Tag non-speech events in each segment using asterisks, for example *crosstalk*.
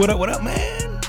What up? What up, man?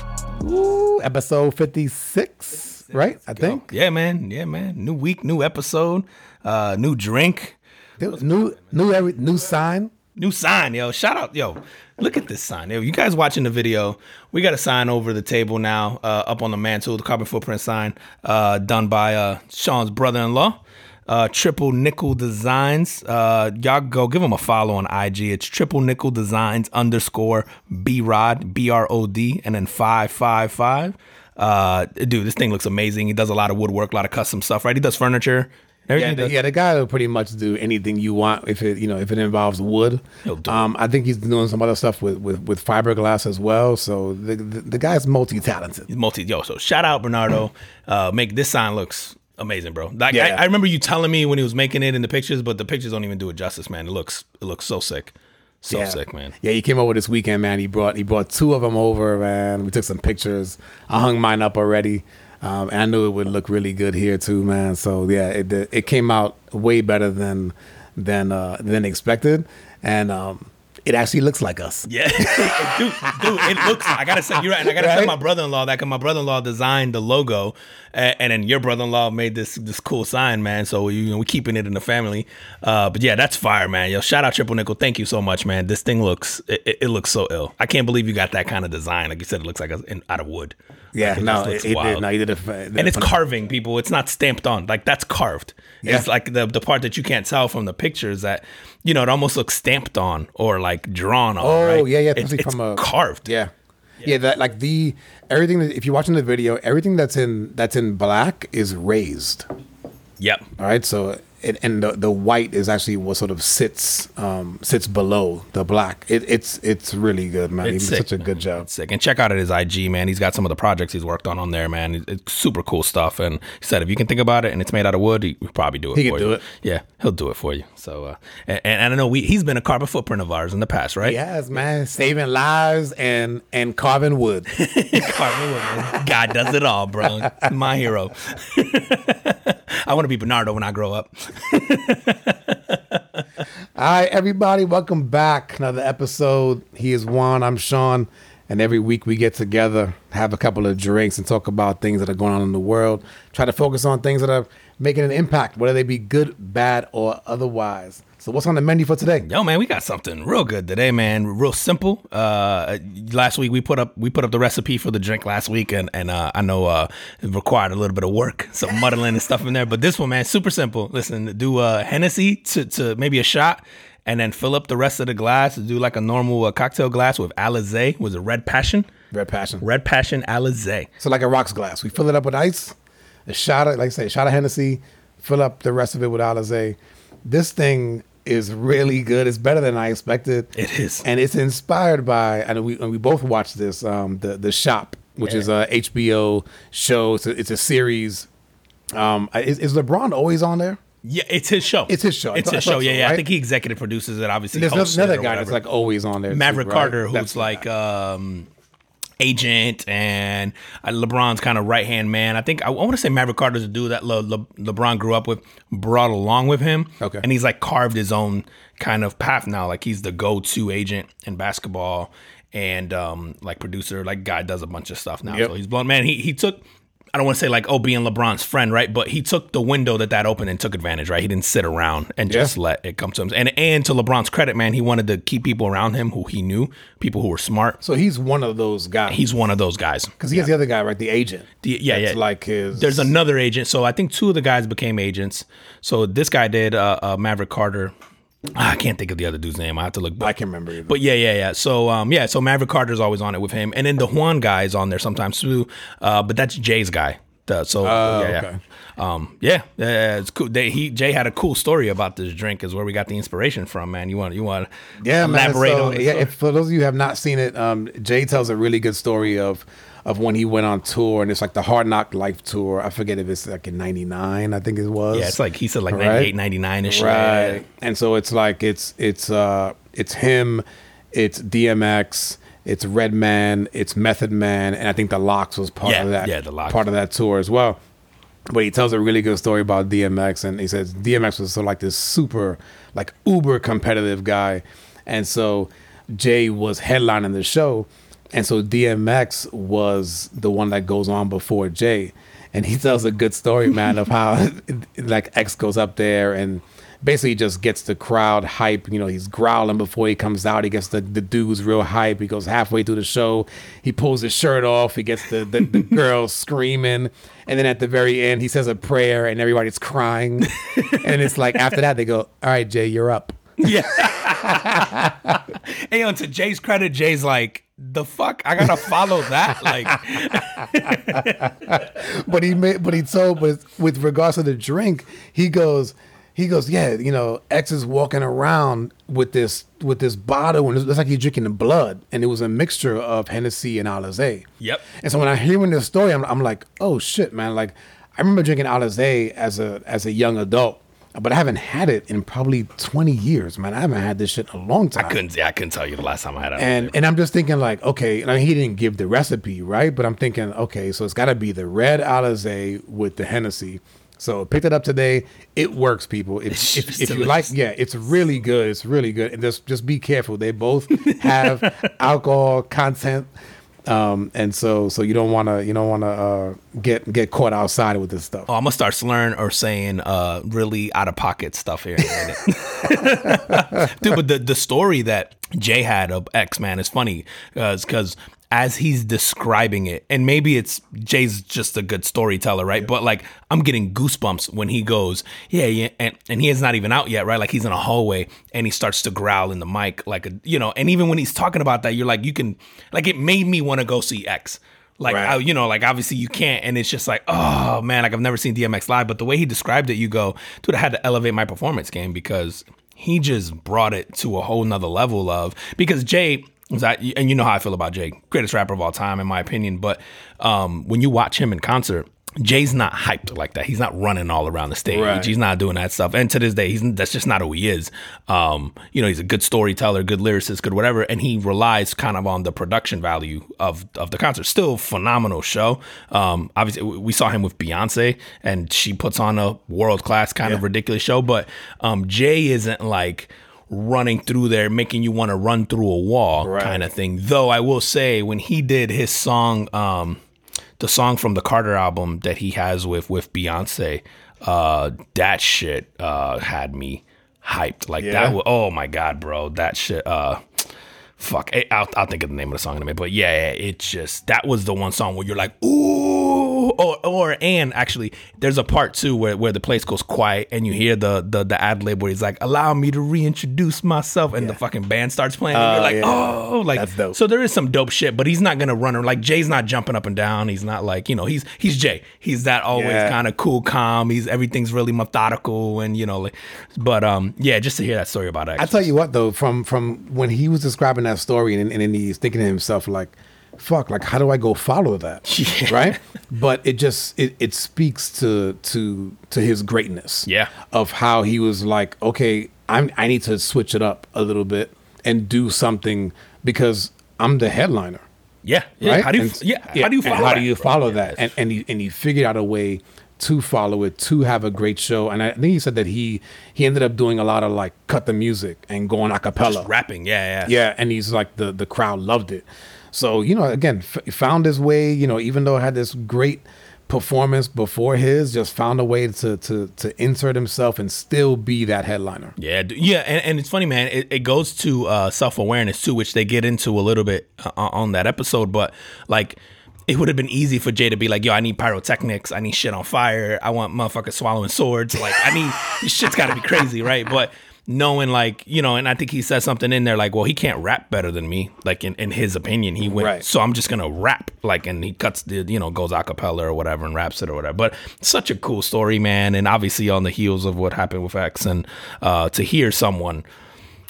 Ooh, episode 56, right? I think. Yeah, man. Yeah, man. New week, new episode, uh, new drink, There was new new every new sign. new sign, yo. Shout out, yo. Look at this sign. Yo, you guys watching the video, we got a sign over the table now, uh, up on the mantle, the carbon footprint sign, uh, done by uh, Sean's brother-in-law. Uh, triple nickel designs. Uh, y'all go give him a follow on IG. It's triple nickel designs underscore B Rod B R O D and then five five five. Uh, dude, this thing looks amazing. He does a lot of woodwork, a lot of custom stuff. Right? He does furniture. Yeah, the, yeah, the guy will pretty much do anything you want if it you know if it involves wood. Um, I think he's doing some other stuff with with, with fiberglass as well. So the the, the guy's multi talented. He's multi yo. So shout out Bernardo. Uh, make this sign looks amazing, bro. Like Yeah. I, I remember you telling me when he was making it in the pictures, but the pictures don't even do it justice, man. It looks it looks so sick, so yeah. sick, man. Yeah, he came over this weekend, man. He brought he brought two of them over, man. We took some pictures. I hung mine up already. Um, and I knew it would look really good here too, man. So yeah, it it came out way better than than uh, than expected, and um, it actually looks like us. Yeah, *laughs* dude, dude, it looks. I gotta say, you're right. And I gotta tell Right? my brother-in-law that 'cause my brother-in-law designed the logo, and, and then your brother-in-law made this this cool sign, man. So you know, we're keeping it in the family. Uh, but yeah, that's fire, man. Yo, shout out Triple Nickel. Thank you so much, man. This thing looks it, it, it looks so ill. I can't believe you got that kind of design. Like you said, it looks like a, in, out of wood. Yeah, Like, no, it, it did. No, it. did and it's carving people it's not stamped on like that's carved Yeah. it's like the the part that you can't tell from the pictures that you know it almost looks stamped on or like drawn on Oh right? yeah, yeah. it's, it's from a carved Yeah. yeah, That like the everything. That, if you're watching the video, everything that's in that's in black is raised. yep All right, so it, and the the white is actually what sort of sits um sits below the black. It, it's it's really good, man. It's he did such a good job. sick and check out at his ig man he's got some of the projects he's worked on on there man it's super cool stuff and he said if you can think about it and it's made out of wood he would probably do it He for can do it. yeah he'll do it for you so uh and, and i know we he's been a carbon footprint of ours in the past right Yes, man, saving lives and and carving wood. *laughs* Carbon wood, man. god does it all bro my hero *laughs* i want to be bernardo when i grow up *laughs* All right, everybody, welcome back. Another episode. He is Juan. I'm Sean. And every week we get together, have a couple of drinks, and talk about things that are going on in the world. Try to focus on things that are making an impact, whether they be good, bad, or otherwise. So, what's on the menu for today? Yo, man, we got something real good today, man. Real simple. Uh, last week we put up we put up the recipe for the drink last week, and and uh, I know uh, it required a little bit of work, *laughs* some muddling and stuff in there. But this one, man, super simple. Listen, do uh, Hennessy to to maybe a shot, and then fill up the rest of the glass. to Do like a normal uh, cocktail glass with Alizé, was it Red Passion? Red Passion. Red Passion Alizé. So, like a rocks glass, we fill it up with ice, a shot of, like I say, a shot of Hennessy, fill up the rest of it with Alizé. This thing is really good. It's better than I expected. It is. and it's inspired by. And we and we both watched this. Um, the the shop, which is a HBO show. It's a, it's a series. Um, is, is LeBron always on there? Yeah, it's his show. It's his show. It's his show. Yeah, yeah. I think he executive produces it. Obviously, There's another guy that's like always on there. too, Maverick right? Carter, who's That's like um, agent and uh, LeBron's kind of right hand man. I think I, want to say Maverick Carter's a dude that Le, Le, LeBron grew up with, brought along with him. Okay. and he's like carved his own kind of path now. Like he's the go to agent in basketball and um, like producer. Like guy does a bunch of stuff now. Yep. So he's blown. Man, he he took. I don't want to say like oh being LeBron's friend, right? But he took the window that that opened and took advantage, right? He didn't sit around and Yeah. just let it come to him. And and to LeBron's credit, man, he wanted to keep people around him who he knew, people who were smart. So he's one of those guys. He's one of those guys. because he has the other guy, right? The agent. The- yeah, yeah. like his. There's another agent. So I think two of the guys became agents. So this guy did, uh, uh, Maverick Carter. Ah, I can't think of the other dude's name. I have to look. But I can't remember. Either. But yeah, yeah, yeah. So um, yeah, so Maverick Carter's always on it with him, and then the Juan guy is on there sometimes too. Uh, but that's Jay's guy. The- so yeah, yeah. okay. Um, yeah, yeah, yeah, it's cool. They, he Jay had a cool story about this drink. Is where we got the inspiration from, man. You want you want Yeah, man. So, on it? yeah, if, for those of you who have not seen it, um, Jay tells a really good story of of when he went on tour, and it's like the Hard Knock Life tour. I forget if it's like in '99, I think it was. yeah, it's like he said like 98, 99 ish. right. And so it's like it's it's uh it's him, it's DMX, it's Redman, it's Method Man, and I think the Lox was part Yeah, of that. yeah, the Lox. part of that tour as well. But he tells a really good story about DMX, and he says DMX was so like this super, like uber competitive guy, and so Jay was headlining the show, and so DMX was the one that goes on before Jay, and he *laughs* tells a good story, man, of how *laughs* like X goes up there and basically just gets the crowd hype. You know, he's growling before he comes out. He gets the, the dudes real hype. He goes halfway through the show. He pulls his shirt off. He gets the, the, the *laughs* girls screaming. And then at the very end, he says a prayer and everybody's crying. and it's like after that, they go, All right, Jay, you're up. Yeah. hey, on to Jay's credit, Jay's like, the fuck? I gotta follow that? Like, *laughs* but he made, but he told, but with regards to the drink, he goes, he goes, yeah, you know, X is walking around with this with this bottle, and it's like he's drinking the blood, and it was a mixture of Hennessy and Alizé. Yep. And so when I hear this story, I'm, I'm like, oh shit, man! Like, I remember drinking Alizé as a as a young adult, but I haven't had it in probably 20 years, man. I haven't had this shit in a long time. I couldn't, I couldn't tell you the last time I had it. And and I'm just thinking like, okay, I mean, he didn't give the recipe, right? But I'm thinking, okay, so it's got to be the red Alizé with the Hennessy. So picked it up today. It works, people. If, *laughs* if, if you like, yeah, it's really good. It's really good. And just just be careful. They both have *laughs* alcohol content, um, and so so you don't want to you don't want to uh, get get caught outside with this stuff. Oh, I'm gonna start slurring or saying uh, really out of pocket stuff here, *laughs* dude. But the the story that Jay had of X Man is funny because as he's describing it, and maybe it's Jay's just a good storyteller, right? Yeah. But like I'm getting goosebumps when he goes, yeah, yeah, and, and he is not even out yet, right? Like he's in a hallway and he starts to growl in the mic, like a you know, and even when he's talking about that, you're like, you can, like, it made me want to go see X. Like right. I, you know, like obviously you can't, and it's just like, oh man, like I've never seen DMX live, but the way he described it, you go, dude, I had to elevate my performance game because he just brought it to a whole nother level of because Jay and you know how I feel about Jay, greatest rapper of all time, in my opinion. But um, when you watch him in concert, Jay's not hyped like that. He's not running all around the stage. Right. He's not doing that stuff. And to this day, he's that's just not who he is. Um, you know, he's a good storyteller, good lyricist, good whatever, and he relies kind of on the production value of of the concert. Still phenomenal show. Um, obviously, we saw him with Beyonce, and she puts on a world class kind yeah. of ridiculous show. But um, Jay isn't like running through there, making you want to run through a wall right. kind of thing. Though I will say, when he did his song, um, the song from the Carter album that he has with with Beyonce, uh, that shit uh, had me hyped. Like yeah. that. Was, oh my god, bro, that shit. Uh, fuck, I'll, I'll think of the name of the song in a minute. But yeah, yeah, it just that was the one song where you're like, ooh or or and actually, there's a part too where, where the place goes quiet and you hear the the, the ad lib where he's like, "Allow me to reintroduce myself," and yeah. the fucking band starts playing. and you're uh, like, yeah. "Oh, like That's dope. So there is some dope shit, but he's not gonna run her like Jay's not jumping up and down. He's not like you know he's he's Jay. He's that always yeah. kind of cool, calm. He's everything's really methodical and you know, like, but um, yeah, just to hear that story about it. I tell you what though, from from when he was describing that story and, and then he's thinking to himself like fuck, like how do I go follow that? *laughs* Yeah. Right? But it just it, it speaks to to to his greatness. Yeah. Of how he was like, okay, I'm I need to switch it up a little bit and do something because I'm the headliner. Yeah. yeah. Right? How do you and, yeah, yeah, how do you follow how that? do you follow yeah, that? And and he and he figured out a way to follow it, to have a great show. And I think he said that he he ended up doing a lot of like cut the music and going a cappella. Rapping, yeah, yeah. Yeah, and he's like the the crowd loved it. So you know, again, f- found his way. You know, even though I had this great performance before his, just found a way to to to insert himself and still be that headliner. Yeah, yeah, and, and it's funny, man. It, it goes to uh, self awareness too, which they get into a little bit uh, on that episode. But like it would have been easy for Jay to be like, yo, I need pyrotechnics. I need shit on fire. I want motherfuckers swallowing swords. Like, I need, this shit's got to be crazy, right? But knowing like you know and i think he says something in there like well he can't rap better than me like in, in his opinion. He went right. so i'm just gonna rap like and he cuts the you know goes a cappella or whatever and raps it or whatever. But such a cool story man. And obviously on the heels of what happened with x and uh to hear someone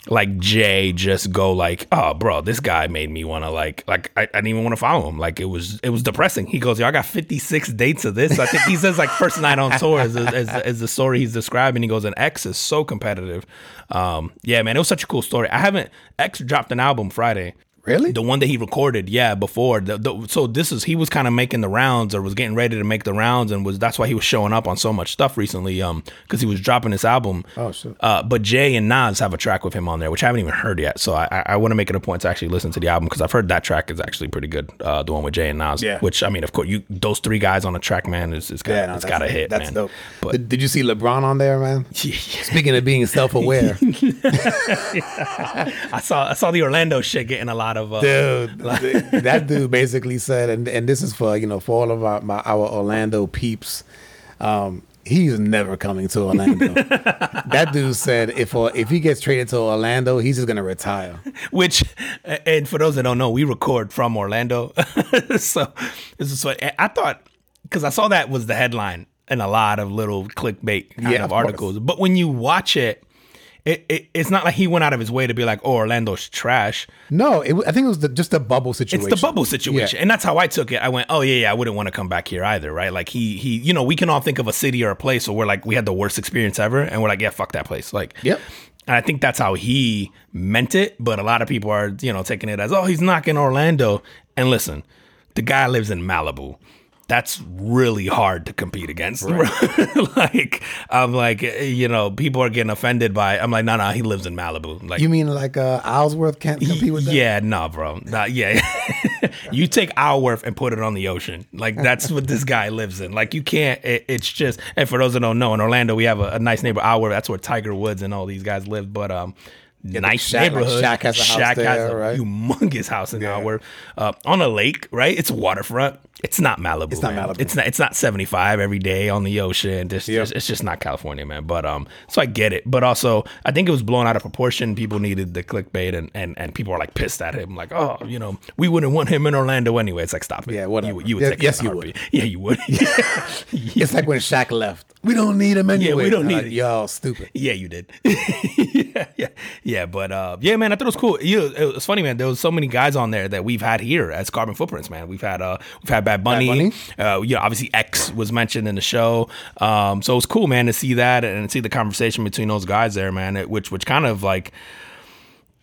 like Jay just go like, oh, bro, this guy made me want to like, like I, I, didn't even want to follow him. Like it was, it was depressing. He goes, yo, I got 56 dates of this. I think he says like first night on tour is, is, is, the story he's describing. He goes, and X is so competitive. Um, yeah, man, it was such a cool story. I haven't X dropped an album Friday. Really? The one that he recorded, yeah, before. The, the, so this is he was kind of making the rounds or was getting ready to make the rounds, and was that's why he was showing up on so much stuff recently. Um, because he was dropping this album. Oh, shit. Uh, but Jay and Nas have a track with him on there, which I haven't even heard yet. So I I, I want to make it a point to actually listen to the album because I've heard that track is actually pretty good. Uh, the one with Jay and Nas. Yeah. Which I mean, of course, you those three guys on a track, man, is is got, Yeah, no, it's got a hit, That's man. dope. But did, did you see LeBron on there, man? *laughs* Speaking of being self-aware, *laughs* I saw I saw the Orlando shit getting a lot of uh, dude, *laughs* th- that dude basically said, and and this is for you know for all of our my, our Orlando peeps. Um, he's never coming to Orlando. *laughs* that dude said if uh, if he gets traded to Orlando, he's just gonna retire. *laughs* which and for those that don't know we record from orlando so this is what i thought because i saw that was the headline in a lot of little clickbait kind Yeah, of of articles but when you watch it, it, it it's not like he went out of his way to be like oh orlando's trash No, it, I think it was the, just the bubble situation. it's the bubble situation Yeah. and that's how i took it i went oh yeah yeah i wouldn't want to come back here either right like he he you know we can all think of a city or a place where we're like we had the worst experience ever and we're like yeah fuck that place like Yep. and I think that's how he meant it, but a lot of people are, you know, taking it as, oh, he's knocking Orlando. And listen, the guy lives in Malibu. That's really hard to compete against. *laughs* like, I'm like, you know, people are getting offended by. I'm like, no, no, he lives in Malibu. Like, You mean like uh, Isleworth can't compete with that? yeah, no, bro. Nah, yeah. *laughs* you take Isleworth and put it on the ocean. Like that's what this guy lives in. Like you can't. It, it's just. And for those that don't know, in Orlando we have a, a nice neighbor, Isleworth. That's where Tiger Woods and all these guys live. But um. Nice Shaq- like neighborhood. Shaq has a house Shaq has a right? humongous house in Isleworth, uh, on a lake. Right, it's waterfront. It's not Malibu. It's not man. Malibu. It's not. It's not seventy five every day on the ocean. Yep. just- it's just not California, man. But um, so I get it. But also, I think it was blown out of proportion. People needed the clickbait, and and and people are like pissed at him, like, oh, you know, we wouldn't want him in Orlando anyway. It's like, stop it. Yeah, whatever. You, you would Yeah, yes, you would. *laughs* Yeah, you would. *laughs* It's like when Shaq left. We don't need him anyway. Yeah, we don't need it. Y'all stupid. Yeah, you did. *laughs* yeah, yeah, yeah. But uh, yeah, man, I thought it was cool. You it was funny, man. There was so many guys on there that we've had here as Carbon Footprints, man. We've had uh, we've had Bad Bunny. Bunny? Uh, you know, obviously X was mentioned in the show. Um, so it was cool, man, to see that and see the conversation between those guys there, man. It, which which kind of like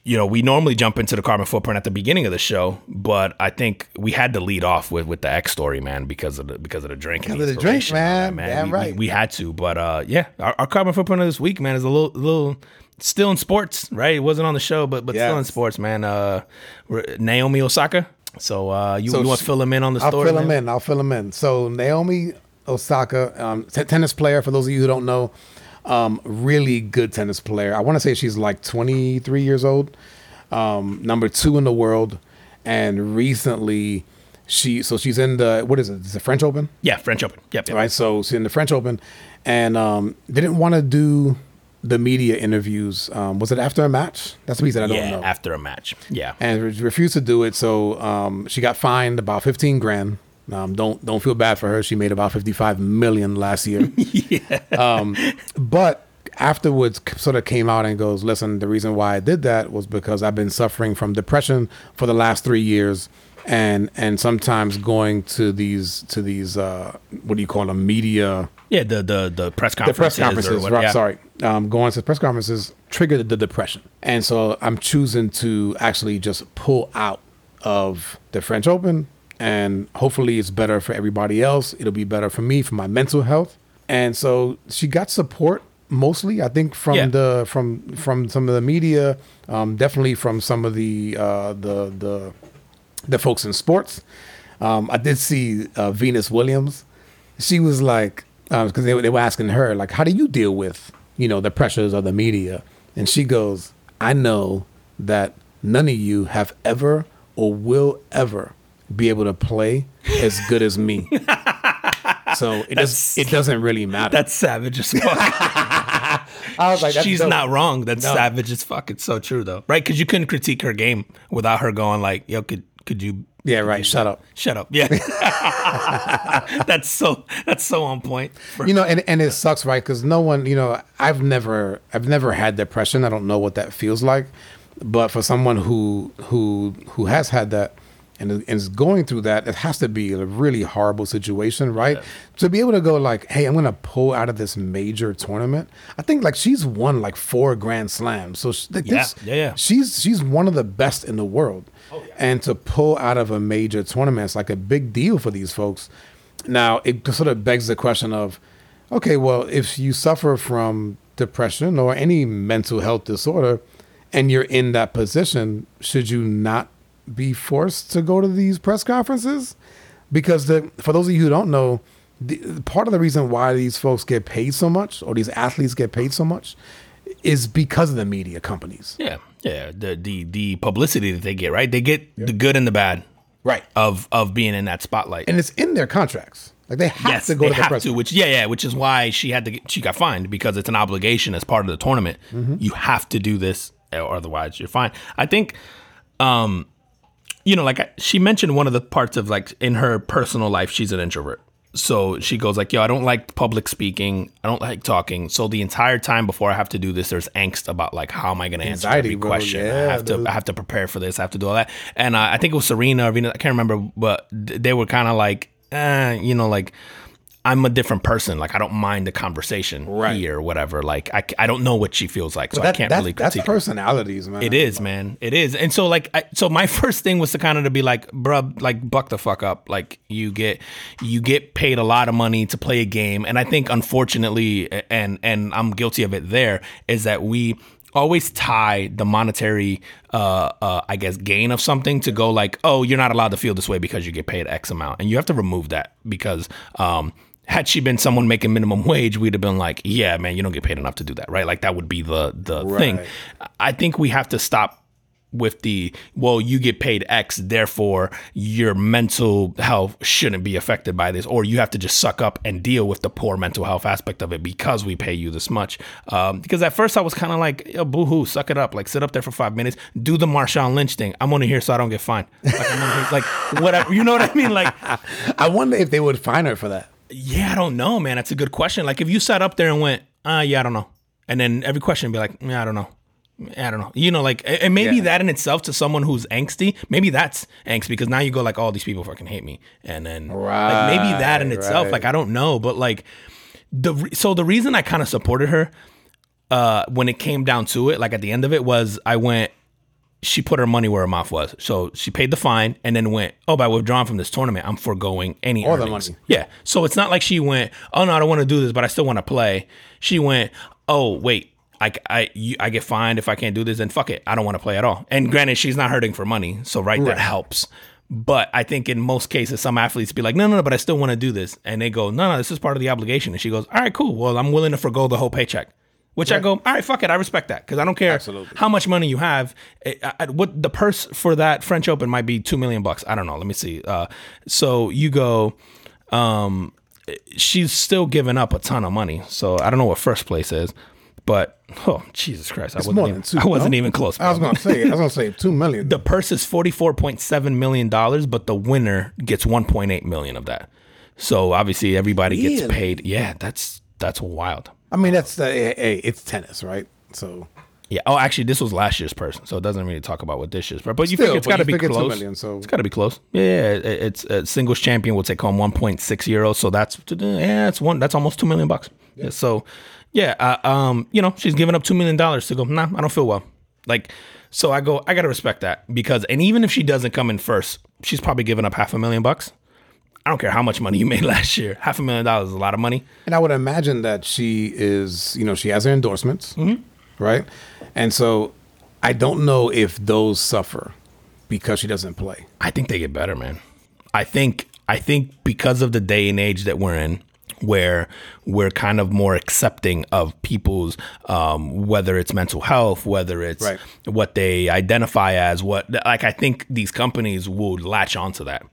you know, we normally jump into the carbon footprint at the beginning of the show, but I think we had to lead off with with the X story, man, because of the because of the drink. Because of the drink, and man. Damn we, we- right. We, had to, but uh, yeah, our, our carbon footprint of this week, man, is a little little still in sports, right? It wasn't on the show, but but still in sports, man. Uh, Naomi Osaka. So uh, you, So you want to fill him in on the I'll story? fill him in. I'll fill him in. So Naomi Osaka, um, t- tennis player. For those of you who don't know, um, really good tennis player. I want to say she's like 23 years old, um, number two in the world, and recently she so she's in the what is it? It's the French Open, Yeah, French Open. Yep. yep. right? So she's in the French Open, and um, didn't want to do the media interviews. Um, was it after a match? That's the reason I don't Yeah, know after a match. Yeah. and re- refused to do it. So um, she got fined about fifteen grand. Um, don't don't feel bad for her. She made about fifty five million last year. *laughs* yeah. Um, but afterwards, sort of came out and goes, "Listen, the reason why I did that was because I've been suffering from depression for the last three years." And and sometimes going to these to these uh, what do you call them media Yeah, the the the press conferences the press conferences, what- yeah. sorry, um, going to press conferences triggered the depression, and so I'm choosing to actually just pull out of the French Open, and hopefully it's better for everybody else. It'll be better for me for my mental health, and so she got support mostly, I think, from Yeah. the from from some of the media, um, definitely from some of the uh, the the the folks in sports. Um, I did see uh, Venus Williams. She was like, because they, they were asking her, like, how do you deal with, you know, the pressures of the media? And she goes, I know that none of you have ever or will ever be able to play as good as me. *laughs* so it, does, it doesn't really matter. That's savage as fuck. *laughs* I was like, She's dope. not wrong. That's No. savage as fuck. It's so true though, right? Because you couldn't critique her game without her going like, "Yo, could could you Yeah, right. Shut up. shut up?" Yeah, *laughs* that's so that's so on point. You know and, and it sucks right because no one you know i've never i've never had depression i don't know what that feels like but for someone who who who has had that and is- is going through that, it has to be a really horrible situation, right? To be able to go like, "Hey, I'm going to pull out of this major tournament." I think like she's won like four Grand Slams, so she, like, Yeah, this, yeah, yeah. she's she's one of the best in the world. Oh, yeah. And to pull out of a major tournament is like a big deal for these folks. Now it sort of begs the question of, okay, well, if you suffer from depression or any mental health disorder, and you're in that position, should you not be forced to go to these press conferences? Because the, for those of you who don't know, the, part of the reason why these folks get paid so much, or these athletes get paid so much, is because of the media companies. Yeah, yeah. The the the publicity that they get, right? They get the good and the bad, Right. Of of being in that spotlight. And it's in their contracts. Like they have yes, to go they to the have press. to. Which yeah, yeah. Which is why she had to. Get, she got fined because it's an obligation as part of the tournament. Mm-hmm. You have to do this, or otherwise you're fine. I think, um, you know, like I, she mentioned one of the parts of like in her personal life, she's an introvert. So she goes like, "Yo, I don't like public speaking. I don't like talking. So the entire time before I have to do this, there's angst about like how am I going to answer every bro. question? I Yeah, have to. I have to prepare for this. I have to do all that. And uh, I think it was Serena or Venus. I can't remember, but they were kind of like, eh, you know, like I'm a different person. Like I don't mind the conversation Right. here or whatever. Like I, I don't know what she feels like, so That- I can't that- really that's critique. her. personalities, man. It is, man. It is. And so like I, so my *laughs* first thing was to kind of to be like, bruh, like buck the fuck up. Like you get you get paid a lot of money to play a game. And I think unfortunately and and I'm guilty of it there, is that we always tie the monetary uh uh I guess gain of something to go like, oh, you're not allowed to feel this way because you get paid X amount. And you have to remove that because um had she been someone making minimum wage, we'd have been like, yeah, man, you don't get paid enough to do that, right? Like that would be the the thing. I think we have to stop with the well, you get paid X, therefore your mental health shouldn't be affected by this, or you have to just suck up and deal with the poor mental health aspect of it because we pay you this much. Um, because at first I was kind of like, Yo, boo hoo, suck it up, like sit up there for five minutes, do the Marshawn Lynch thing. I'm only here so I don't get fined. Like, I'm only here- like whatever, you know what I mean? Like *laughs* I wonder if they would fine her for that. Yeah, I don't know, man. That's a good question. Like if you sat up there and went, uh, yeah, I don't know. And then every question would be like, yeah, I don't know. I don't know. You know, like, and maybe Yeah. that in itself to someone who's angsty, maybe that's angst because now you go like, oh, these people fucking hate me. And then like maybe that in itself, right. like, I don't know. But like the, re- so the reason I kind of supported her, uh, when it came down to it, like at the end of it was I went, she put her money where her mouth was. So she paid the fine and then went, oh, by withdrawing from this tournament, I'm foregoing any All the earnings. money. Yeah. So it's not like she went, oh no, I don't want to do this, but I still want to play. She went, oh wait, I I you, I get fined if I can't do this, then fuck it, I don't want to play at all. And mm-hmm. granted, she's not hurting for money, so right, that helps. But I think in most cases, some athletes be like, no, no, no, but I still want to do this, and they go, no, no, this is part of the obligation. And she goes, all right, cool. Well, I'm willing to forego the whole paycheck. Which I go, all right, fuck it, I respect that because I don't care Absolutely. how much money you have. Eh, I- I- what the purse for that French Open might be two million bucks. I don't know. Let me see. Uh, so you go. Um, she's still giving up a ton of money. So I don't know what first place is, but oh Jesus Christ, I wasn't, more even, than two, I wasn't no? even close. I was gonna say, I was gonna say two million. *laughs* the purse is forty four point seven million dollars, but the winner gets one point eight million of that. So obviously everybody gets paid. Yeah, that's that's wild. I mean, that's uh, hey, it's tennis, right? So Yeah. Oh, actually, this was last year's person, so it doesn't really talk about what this year's. But but you Still, figure it's got to be close. million, so- it's got to be close. Yeah, yeah, it- it's a singles champion will take home one point six euros, so that's yeah, it's one. That's almost two million bucks. Yeah. So yeah, uh, um, you know, she's giving up two million dollars to go. Nah, I don't feel well. Like, so I go. I gotta respect that because, and even if she doesn't come in first, she's probably giving up half a million bucks. I don't care how much money you made *laughs* last year. Half a million dollars is a lot of money. And I would imagine that she is, you know, she has her endorsements, Mm-hmm. right? And so I don't know if those suffer because she doesn't play. I think they get better, man. I think I think because of the day and age that we're in, where we're kind of more accepting of people's um, whether it's mental health, whether it's Right. what they identify as, what like I think these companies would latch onto that.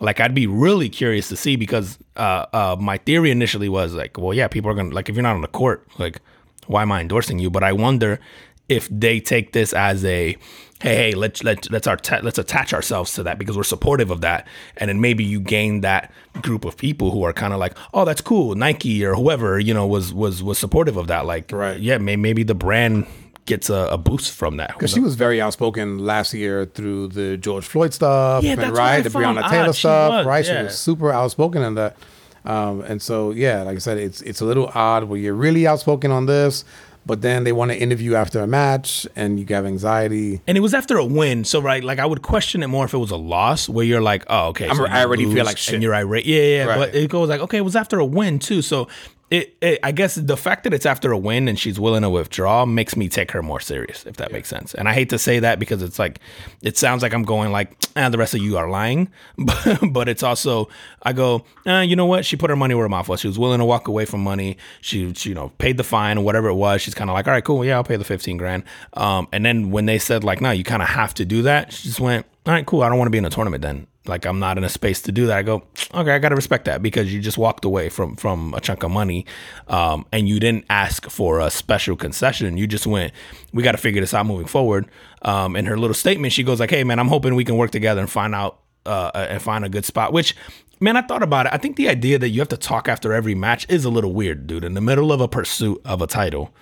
Like I'd be really curious to see because uh, uh, my theory initially was like, well, yeah, people are gonna like if you're not on the court, like, why am I endorsing you? But I wonder if they take this as a hey, hey, let's let let's our let's attach ourselves to that because we're supportive of that, and then maybe you gain that group of people who are kind of like, oh, that's cool, Nike or whoever you know was was was supportive of that. Like, Right. yeah, may, maybe the brand gets a, a boost from that. Because she was very outspoken last year through the George Floyd stuff, Yeah, and right, the Breonna Taylor odd. Stuff, was, right? She was super outspoken in that, um, and so yeah, like I said, it's it's a little odd where you're really outspoken on this, but then they want to interview after a match, and you have anxiety. And it was after a win, so right, like I would question it more if it was a loss, where you're like, oh, okay, so I already feel like shit. and you're irate, yeah, yeah. yeah. Right. But it goes like, okay, it was after a win too, so it, it, I guess the fact that it's after a win and she's willing to withdraw makes me take her more serious, if that makes sense. And I hate to say that because it's like, it sounds like I'm going like, ah, the rest of you are lying, *laughs* but but it's also, I go, uh, you know what? She put her money where her mouth was. She was willing to walk away from money. She, she you know, paid the fine or whatever it was. She's kind of like, all right, cool, yeah, I'll pay the fifteen grand. Um, and then when they said like, no, you kind of have to do that, she just went, all right, cool. I don't want to be in a tournament then. Like I'm not in a space to do that. I go, okay, I gotta respect that because you just walked away from from a chunk of money, um, and you didn't ask for a special concession. You just went, we got to figure this out moving forward. Um, in her little statement, she goes like, hey man, I'm hoping we can work together and find out uh, and find a good spot. Which, man, I thought about it. I think the idea that you have to talk after every match is a little weird, dude. In the middle of a pursuit of a title,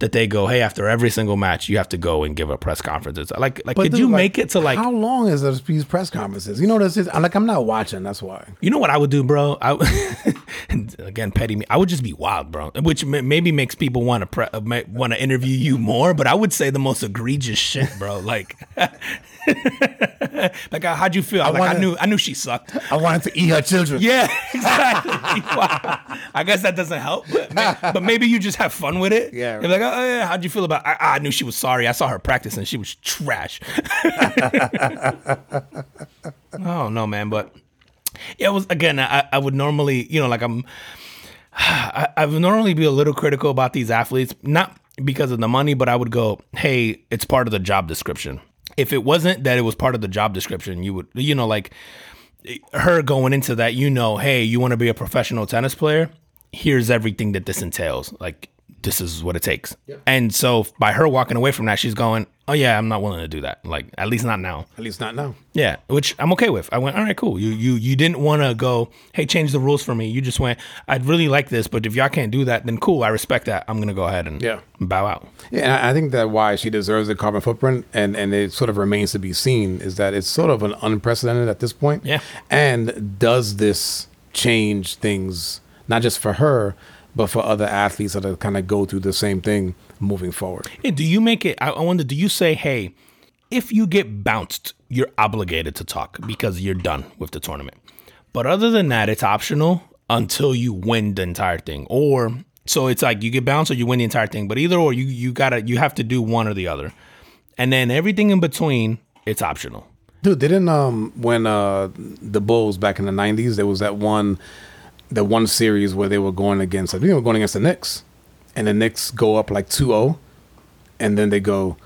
that they go, hey, after every single match, you have to go and give a press conference. It's like, like, could dude, you like, make it to like, how long is those these press conferences? You know, this is like I'm not watching. That's why. you know what I would do, bro? I *laughs* again, petty me. I would just be wild, bro. Which ma- maybe makes people want to pre- uh, want to interview you more. But I would say the most egregious shit, bro. Like, *laughs* *laughs* like uh, how'd you feel? I, like, I knew, I knew she sucked. I wanted to eat her children. *laughs* Yeah, exactly. *laughs* Wow. I guess that doesn't help, but, but maybe you just have fun with it. Yeah. You're like, oh yeah, how'd you feel about? I, I knew she was sorry. I saw her practice and she was trash. oh no, man, but yeah, it was again. I, I would normally, you know, like I'm. *sighs* I, I would normally be a little critical about these athletes, not because of the money, but I would go, hey, it's part of the job description. If it wasn't that it was part of the job description, you would, you know, like her going into that, you know, hey, you want to be a professional tennis player? Here's everything that this entails. Like, this is what it takes. And so by her walking away from that, she's going, oh, yeah, I'm not willing to do that. Like, at least not now. At least not now. Yeah, which I'm okay with. I went, all right, cool. You you you didn't want to go, hey, change the rules for me. You just went, I'd really like this, but if y'all can't do that, then cool. I respect that. I'm gonna go ahead and Yeah. bow out. Yeah, and I I think that why she deserves the carbon footprint, and and it sort of remains to be seen, is that it's sort of an unprecedented at this point. Yeah. And does this change things not just for her, but for other athletes that are kind of go through the same thing moving forward? Hey, do you make it? I, I wonder. Do you say, hey, if you get bounced, you're obligated to talk because you're done with the tournament. But other than that, it's optional until you win the entire thing. Or so it's like you get bounced or you win the entire thing. But either or, you you gotta you have to do one or the other, and then everything in between, it's optional. Dude, didn't um when uh the Bulls back in the nineties, there was that one the one series where they were going against I think they were going against the Knicks. And the Knicks go up like 2-0 and then they go,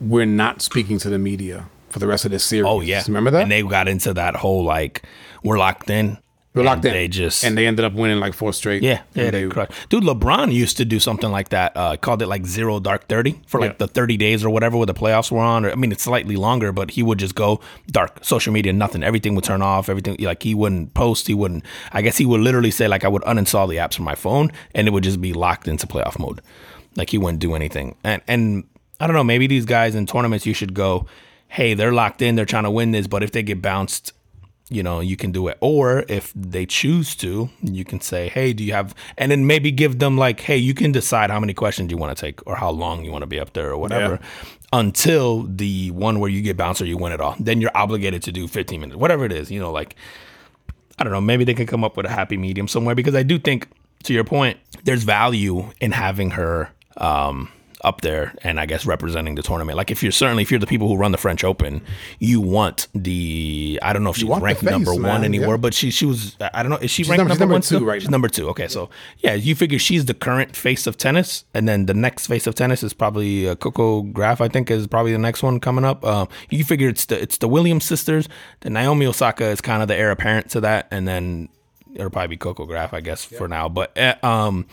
We're not speaking to the media for the rest of this series. Oh yeah, Remember that? And they got into that whole like we're locked in. We're locked in. They just and they ended up winning like four straight. Yeah, yeah, they crushed. Dude, LeBron used to do something like that. Uh, called it like zero dark thirty for like Yeah. the thirty days or whatever where the playoffs were on. Or I mean, it's slightly longer, but he would just go dark. Social media, nothing. Everything would turn off. Everything like he wouldn't post. He wouldn't. I guess he would literally say like I would uninstall the apps from my phone, and it would just be locked into playoff mode. Like he wouldn't do anything. And and I don't know. Maybe these guys in tournaments, you should go. Hey, they're locked in. They're trying to win this, but if they get bounced, you know, you can do it. Or if they choose to, you can say, hey, do you have, and then maybe give them like, hey, you can decide how many questions you want to take or how long you want to be up there or whatever until the one where you get bounced or you win it all. Then you're obligated to do 15 minutes, whatever it is, you know, like, I don't know, maybe they can come up with a happy medium somewhere because I do think, to your point, there's value in having her, um, up there and I guess representing the tournament. Like if you're certainly if you're the people who run the French Open, you want the I don't know if she's ranked face, number one man, anywhere, yeah. but she she was I don't know is she ranked number- number, she's number one right She's number two. Okay, so yeah, you figure she's the current face of tennis, and then the next face of tennis is probably uh, Coco Gauff. I think is probably the next one coming up. Um, you figure it's the it's the Williams sisters. The Naomi Osaka is kind of the heir apparent to that, and then it'll probably be Coco Gauff, I guess, for now. But uh, um,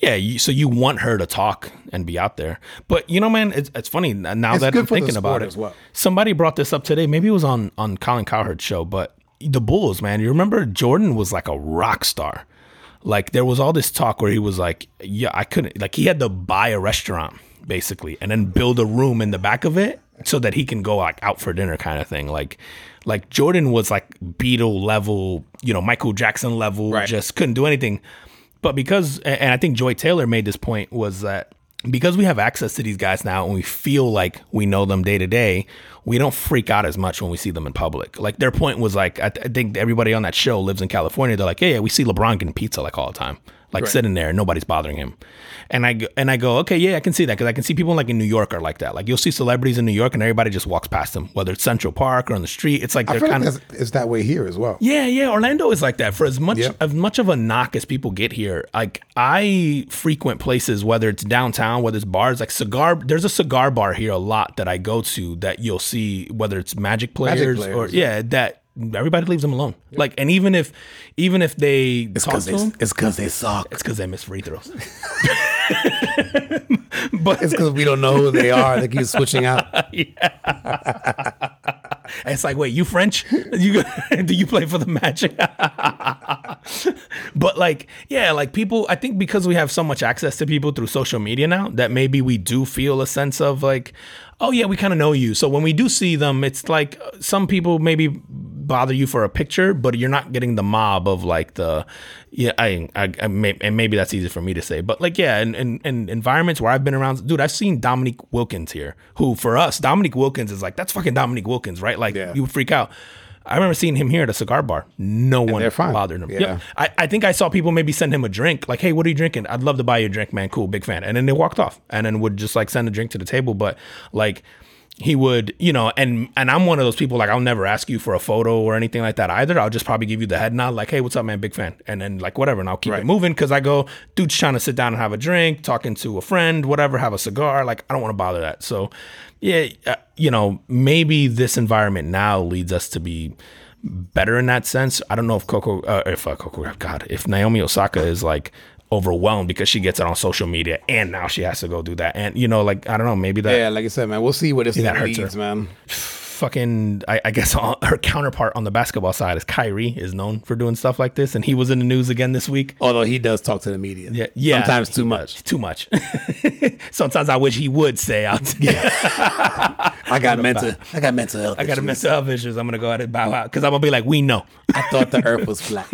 yeah, you, so you want her to talk and be out there. But you know, man, it's, it's funny now It's that good I'm thinking about it. as well. Somebody brought this up today. Maybe it was on on Colin Cowherd's show, but the Bulls, man. You remember Jordan was like a rock star. Like there was all this talk where he was like, "Yeah, I couldn't." Like he had to buy a restaurant basically, and then build a room in the back of it so that he can go like out for dinner kind of thing. Like like Jordan was like Beatle level, you know, Michael Jackson level, Right. just couldn't do anything. But because and I think Joy Taylor made this point was that because we have access to these guys now and we feel like we know them day to day, we don't freak out as much when we see them in public. Like their point was like, I, th- I think everybody on that show lives in California. They're like, yeah, yeah, we see LeBron getting pizza like all the time, like sitting there, nobody's bothering him. And I go, and I go, okay, yeah, I can see that because I can see people like in New York are like that. Like you'll see celebrities in New York and everybody just walks past them, whether it's Central Park or on the street. It's like they're feel like kind of that's, it's that way here as well. yeah, yeah. Orlando is like that. For as much Yep. as much of a knock as people get here, like I frequent places, whether it's downtown, whether it's bars, like cigar. There's a cigar bar here a lot that I go to that you'll see whether it's Magic players, or players. yeah, that everybody leaves them alone. Like, and even if even if they talk to them, it's because they suck. it's because they miss free throws. *laughs* *laughs* But it's because we don't know who they are. They keep switching out. *laughs* And it's like, wait, you French? You *laughs* do you play for the Magic? but like, yeah, like people. I think because we have so much access to people through social media now, that maybe we do feel a sense of like, oh yeah, we kind of know you. So when we do see them, it's like uh, some people maybe bother you for a picture, but you're not getting the mob of like the, yeah, I, I, I may, and maybe that's easy for me to say, but like, yeah, and in, in environments where I've been around, dude, I've seen Dominique Wilkins here, who for us, Dominique Wilkins is like, that's fucking Dominique Wilkins, right? Like, Yeah. you would freak out. I remember seeing him here at a cigar bar. No one bothered him. Yeah. Yep. I, I think I saw people maybe send him a drink, like, hey, what are you drinking? I'd love to buy you a drink, man. Cool, big fan. And then they walked off and then would just like send a drink to the table. But like, he would, you know, and and I'm one of those people like I'll never ask you for a photo or anything like that either. I'll just probably give you the head nod, like, "Hey, what's up, man? Big fan," and then like whatever, and I'll keep Right. it moving because I go, dude's trying to sit down and have a drink, talking to a friend, whatever, have a cigar. Like I don't want to bother that. So, yeah, uh, you know, maybe this environment now leads us to be better in that sense. I don't know if Coco, uh, if uh, Coco, God, if Naomi Osaka is like overwhelmed because she gets it on social media and now she has to go do that, and you know, like I don't know, maybe that Yeah, like I said, man, we'll see what this that hurts leads, her. man. fucking I, I guess *laughs* all, her counterpart on the basketball side is Kyrie is known for doing stuff like this and he was in the news again this week Although he does talk to the media. yeah yeah Sometimes too he much. too much *laughs* sometimes i wish he would say out *laughs* I got mental. I got mental health. i got a issues. mental health issues i'm gonna go out and bow out because i'm gonna be like we know I thought the Earth was flat.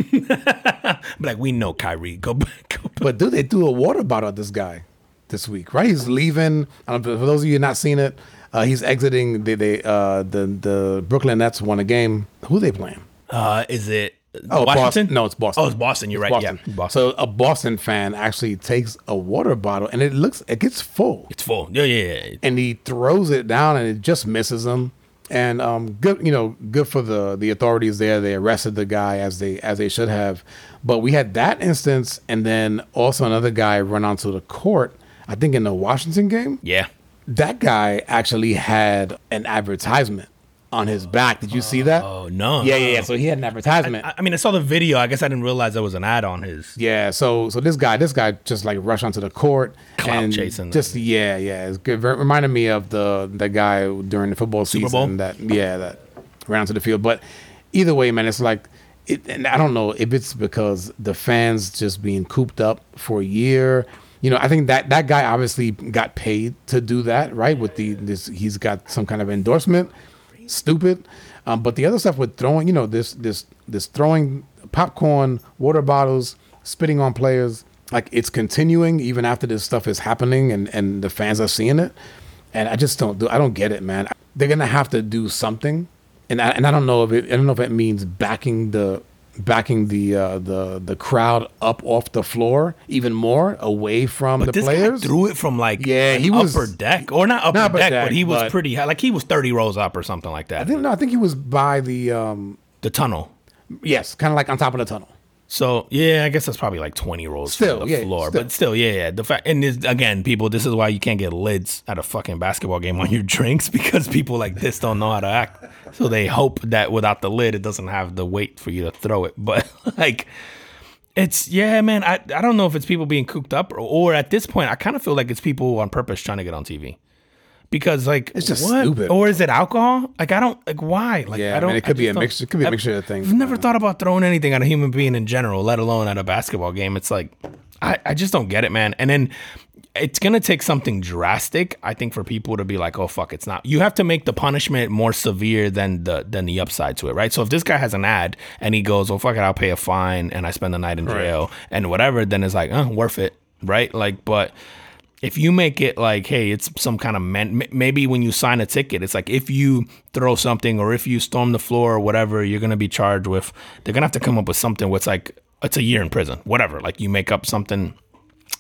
like we know Kyrie go go back. But dude, they threw a water bottle at this guy this week, right? He's leaving. I don't know, for those of you not seen it, uh, he's exiting. They uh, the the Brooklyn Nets won a game. Who they playing? uh is it Oh, Washington Boston. No, it's Boston. oh it's Boston you're right Boston. yeah Boston So a Boston fan actually takes a water bottle and it looks it gets full, it's full yeah yeah yeah and he throws it down and it just misses him. And um, good, you know, good for the the authorities there. They arrested the guy as they as they should have. But we had that instance, and then also another guy run onto the court. I think in the Washington game, yeah that guy actually had an advertisement on his back. Did you see that? oh no yeah, yeah, yeah. So he had an advertisement. I, I mean i saw the video i guess i didn't realize there was an ad on his Yeah, so so this guy, this guy just like rushed onto the court Clout and chasing. Just yeah, yeah, it's good. Ver- reminded me of the the guy during the football Super season Bowl? that yeah that ran onto the field. But either way, man, it's like it, and I don't know if it's because the fans just being cooped up for a year. You know, I think that that guy obviously got paid to do that, right? With the this, he's got some kind of endorsement. Stupid, um, but the other stuff with throwing, you know, this this this throwing popcorn, water bottles, spitting on players, like it's continuing even after this stuff is happening and and the fans are seeing it. And I just don't do. I don't get it, man. They're gonna have to do something, and I, and I don't know if it. I don't know if it means backing the backing the uh, the the crowd up off the floor even more away from the this players. guy threw it from like Yeah, he was- upper deck or not upper Not deck, deck, but he was but- pretty high. Like he was thirty rows up or something like that. I think no, I think he was by the um the tunnel. yes, kind of like on top of the tunnel. So yeah, I guess that's probably like twenty rolls Still, the yeah, floor. still. But still, yeah, yeah. The fact and this, again, people, this is why you can't get lids at a fucking basketball game on your *laughs* drinks because people like this don't know how to act. So they hope that without the lid, it doesn't have the weight for you to throw it. *laughs* But like. It's yeah, man. I, I don't know if it's people being cooped up or, or at this point, I kind of feel like it's people on purpose trying to get on TV because like It's just what? stupid. Or is it alcohol? Like I don't like why? Like Yeah, I don't. man, it could I be a mixture- it could be a I've- mixture of things, I've never thought about throwing anything at a human being in general, let alone at a basketball game. It's like I, I just don't get it, man. And then it's gonna take something drastic, I think, for people to be like, "Oh fuck, it's not." You have to make the punishment more severe than the than the upside to it, right? So if this guy has an ad and he goes, "Oh fuck it, I'll pay a fine and I spend the night in jail and whatever," then it's like, "Uh, worth it," right? Like, but if you make it like, hey, it's some kind of man, maybe when you sign a ticket, it's like if you throw something or if you storm the floor or whatever, you're gonna be charged with. They're gonna have to come up with something what's like it's a year in prison, whatever. Like you make up something,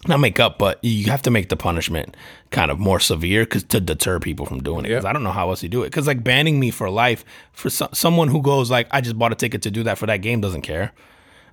not make up, but you have to make the punishment kind of more severe because to deter people from doing it. Because Yep. I don't know how else you do it. Because like banning me for life for so- someone who goes like, I just bought a ticket to do that for that game doesn't care.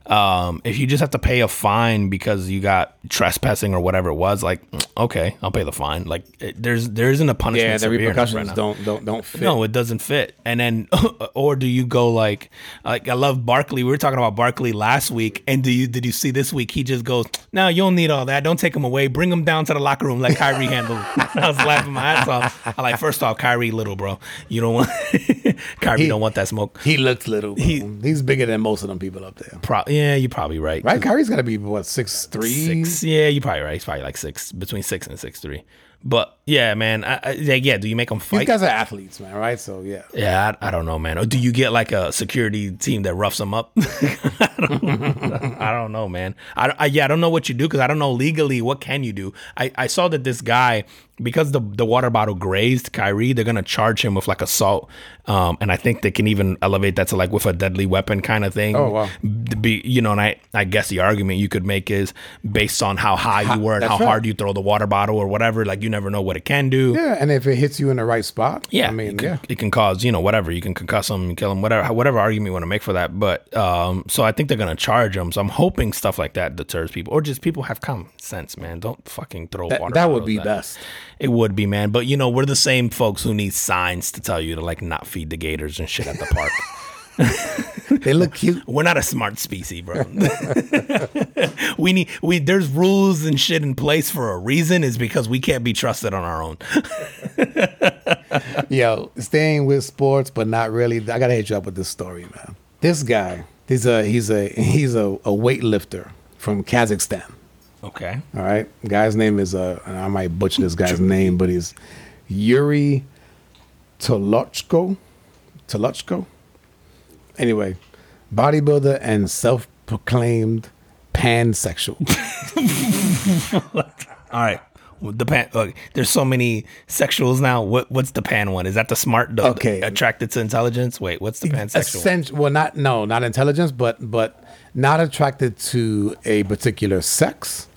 Um, if you just have to pay a fine because you got trespassing or whatever it was, like mm, okay, I'll pay the fine. Like it, there's there isn't a punishment. Yeah, the severe repercussions right don't don't don't fit. No, it doesn't fit. And then, *laughs* or do you go like, like I love Barkley. We were talking about Barkley last week, and do you did you see this week? He just goes, "No, you don't need all that. Don't take him away. Bring him down to the locker room like Kyrie handled." *laughs* I was laughing my ass off. I like first off, Kyrie little bro. You don't want *laughs* Kyrie He- don't want that smoke. He looks little. Bro. He- He's bigger than most of them people up there. Pro- yeah, you're probably right. Right? Kyrie's got to be what six three. Six. Yeah, you're probably right. He's probably like six, between six and six three. But yeah, man. I, I, yeah. Do you make them These fight? guys are athletes, man. Right? So yeah. Yeah, I, I don't know, man. Or do you get like a security team that roughs them up? I, *laughs* don't, I don't know, man. I, I yeah, I don't know what you do because I don't know legally what can you do. I, I saw that this guy because the the water bottle grazed Kyrie, they're gonna charge him with like assault, um, and I think they can even elevate that to like with a deadly weapon kind of thing. Oh, wow. Be you know, and I I guess the argument you could make is based on how high you were and that's how right. hard you throw the water bottle or whatever. Like you never know what it can do. Yeah, and if it hits you in the right spot, Yeah, I mean, it can, yeah. it can cause you know whatever. You can concuss them, kill them, whatever, whatever argument you want to make for that. But um, so I think they're gonna charge them. So I'm hoping stuff like that deters people, or just people have common sense, man. Don't fucking throw That, water. that would be best. It would be, man. But you know, we're the same folks who need signs to tell you to like not feed the gators and shit at the park. *laughs* They look *laughs* cute. We're not a smart species, bro. *laughs* we need we there's rules and shit in place for a reason. Is because we can't be trusted on our own. *laughs* Yo, staying with sports, but not really. I gotta hit you up with this story, man. This guy, he's a he's a he's a, a weightlifter from Kazakhstan. Okay. All right, guy's name is uh, I might butcher this guy's name, but he's Yuri Tolochko. Tolochko. Anyway, bodybuilder and self-proclaimed pansexual. *laughs* All right. The pan. Look, there's so many sexuals now. What what's the pan one? Is that the smart? The, Okay. attracted to intelligence. Wait, what's the pansexual? Essen- well, not no, not intelligence, but but not attracted to a particular sex,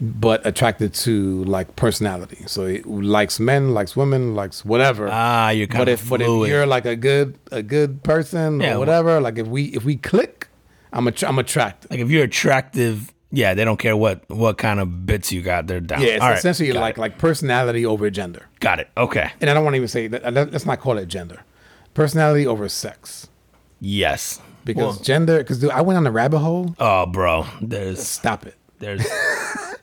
but attracted to like personality. So he likes men, likes women, likes whatever. Ah, you're kind but of if but if you're like a good a good person Yeah, or whatever, like if we if we click, I'm a, I'm attracted. like if you're attractive, yeah, they don't care what what kind of bits you got. They're down. Yeah, it's All right, essentially got like it. like personality over gender. got it. Okay. And I don't want to even say that. let- Let's not call it gender. Personality over sex. Yes. Because Well, gender, because dude, I went on a rabbit hole. oh, bro, there's Stop it. There's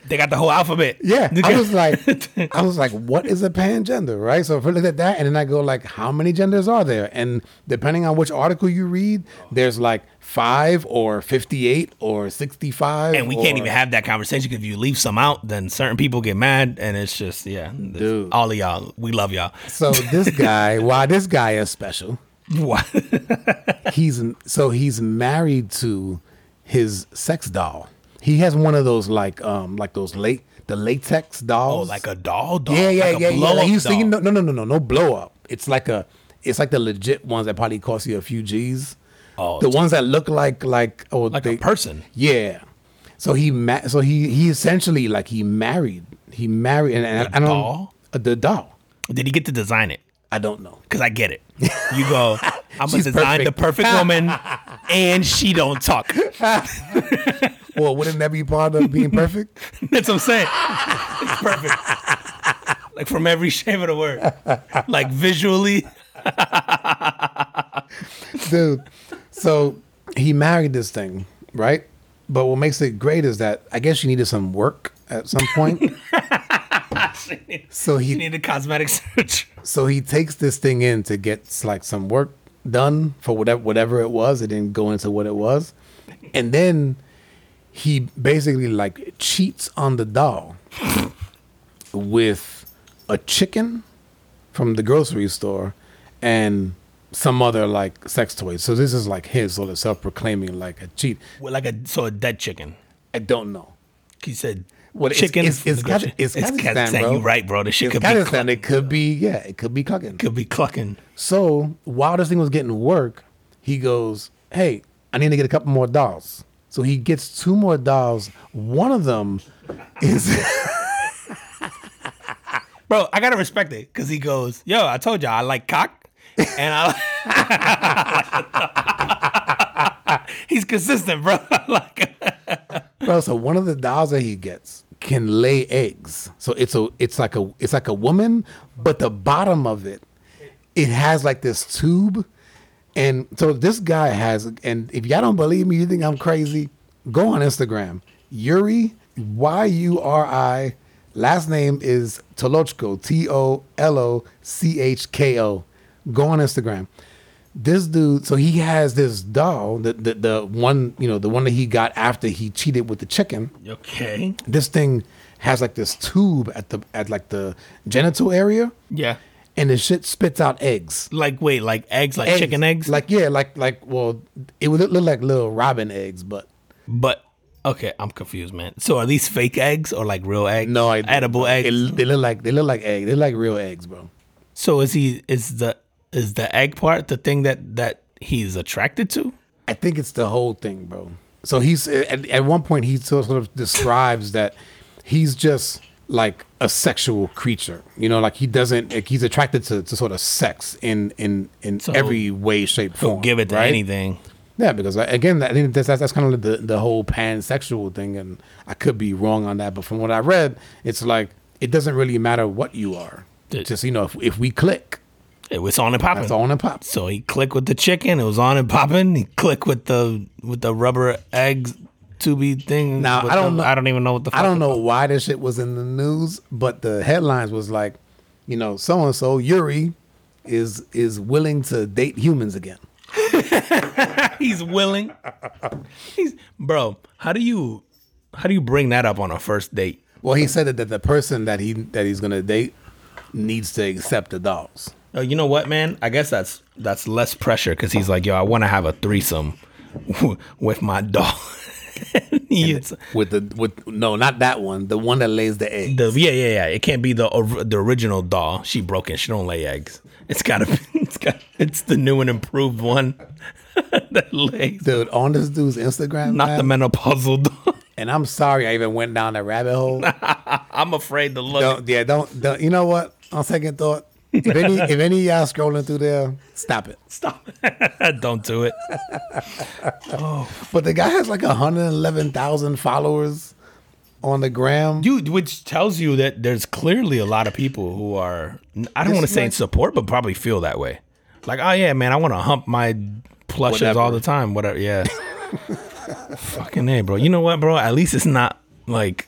they got the whole alphabet. *laughs* Yeah, I was like, *laughs* I was like, what is a pangender, right? So if I look at that, and then I go like, how many genders are there? And depending on which article you read, there's like five or fifty-eight or sixty-five. And we can't even have that conversation because if you leave some out, then certain people get mad, and it's just yeah, Dude. all of y'all, we love y'all. So this *laughs* guy, why this guy is special? What? He's so he's married to his sex doll. He has one of those like um like those late the latex oh, dolls. like a doll, doll. Yeah, yeah, like a yeah, yeah. Like you see, no, no, no, no, no blow up. It's like a, it's like the legit ones that probably cost you a few G's. Oh, the ones that look like like oh like they, a person. Yeah. So he ma- so he he essentially like he married he married and, and I don't doll? uh, the doll. Did he get to design it? I don't know. Because I get it. You go, *laughs* I'm gonna design the perfect. woman, *laughs* and she don't talk. *laughs* Well, wouldn't that be part of being perfect? *laughs* That's what I'm saying. It's perfect. Like from every shape of the word. Like visually. dude. So he married this thing, right? But what makes it great is that I guess she needed some work at some point. so You he need a cosmetic surgery. so he takes this thing in to get like some work done for whatever whatever it was. It didn't go into what it was, and then he basically like cheats on the doll. with a chicken from the grocery store and some other like sex toys. So this is like his sort of self-proclaiming like a cheat. Well, like a so a dead chicken. I don't know. He said Well, it's- chicken. it's- it's grocery- Kaz- it's Kazakhstan, bro. You right, bro. The shit It's could be Kazakhstan. clucking. It could be yeah. It could be clucking. Could be clucking. So while this thing was getting work, he goes, "Hey, I need to get a couple more dolls." So he gets two more dolls. One of them is *laughs* Bro, I gotta respect it because he goes, "Yo, I told you I like cock," and I. *laughs* He's consistent, bro. *laughs* like, bro. So one of the dolls that he gets can lay eggs. So it's a it's like a it's like a woman, but the bottom of it, it has like this tube. And so this guy has, and if y'all don't believe me, you think I'm crazy, go on Instagram. Yuri, Y U R I, last name is Tolochko, T O L O C H K O. Go on Instagram. This dude, so he has this doll, the, the the one, you know, the one that he got after he cheated with the chicken. okay, This thing has like this tube at the at like the genital area, yeah. and the shit spits out eggs. Like, wait, like eggs, like chicken eggs, Like yeah, like like well, it would look like little robin eggs, but but okay, I'm confused, man. So are these fake eggs or like real eggs? no, I, edible eggs. It, they look like they look like eggs. They look like real eggs, bro. so is he? Is the is the egg part the thing that that he's attracted to? I think it's the whole thing, bro. So he's at, at one point he sort of describes that he's just like a sexual creature. You know, like he doesn't like he's attracted to, to sort of sex in in in So every way, shape, form. give it to right? anything. Yeah, because I- again, I think that's that's, that's kind of the the whole pansexual thing, and I could be wrong on that, but from what I read, it's like it doesn't really matter what you are. Did- Just you know, if if we click, It was on and popping. that's on and pops. So he clicked with the chicken. It was on and popping. He clicked with the with the rubber eggs tubey thing. Now, I don't the- know- I don't even know what the. I don't know why this shit was in the news, but the headlines was like, you know, so and so Yuri is is willing to date humans again. *laughs* He's willing. He's bro. How do you how do you bring that up on a first date? Well, he said that the person that he that he's gonna date needs to accept the dolls. Oh, you know what, man? I guess that's that's less pressure because he's like, yo, I want to have a threesome *laughs* with my dog. *laughs* It's- With the with no, not that one. The one that lays the egg. the yeah, yeah, yeah. It can't be the or- the original doll. She broken. She don't lay eggs. It's gotta be. *laughs* It's got. It's the new and improved one that lays. Dude, on this dude's Instagram, Not the man, menopausal doll. and I'm sorry I even went down that rabbit hole. I'm afraid to look. don't, yeah, don't, don't. You know what? On second thought, if any if any y'all scrolling through there, stop it. Stop. It. *laughs* Don't do it. Oh. But the guy has like 111,000 followers on the gram. Dude, which tells you that there's clearly a lot of people who are I don't want to say in support, but probably feel that way. Like, oh yeah, man, I want to hump my plushes Whatever. all the time. Whatever, yeah. *laughs* Fucking a, bro. You know what, bro? At least it's not like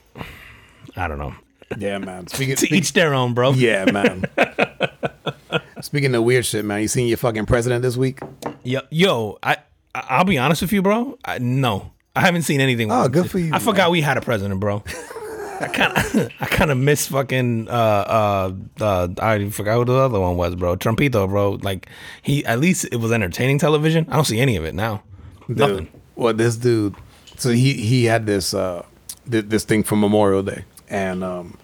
I don't know. Yeah, man. Speaking, *laughs* To each their own, bro. yeah, man. *laughs* Speaking of weird shit, man. You seen your fucking president this week? Yo, yo, I I'll be honest with you, bro. I, no, I haven't seen anything. Oh, good it. for you, I forgot we had a president, bro. I kind of, *laughs* I kind of miss fucking. Uh, uh, uh, I forgot who the other one was, bro. Trumpito, bro. Like he, at least it was entertaining television. I don't see any of it now. Nothing. Well, this dude, so he he had this uh th- this thing for Memorial Day, and um,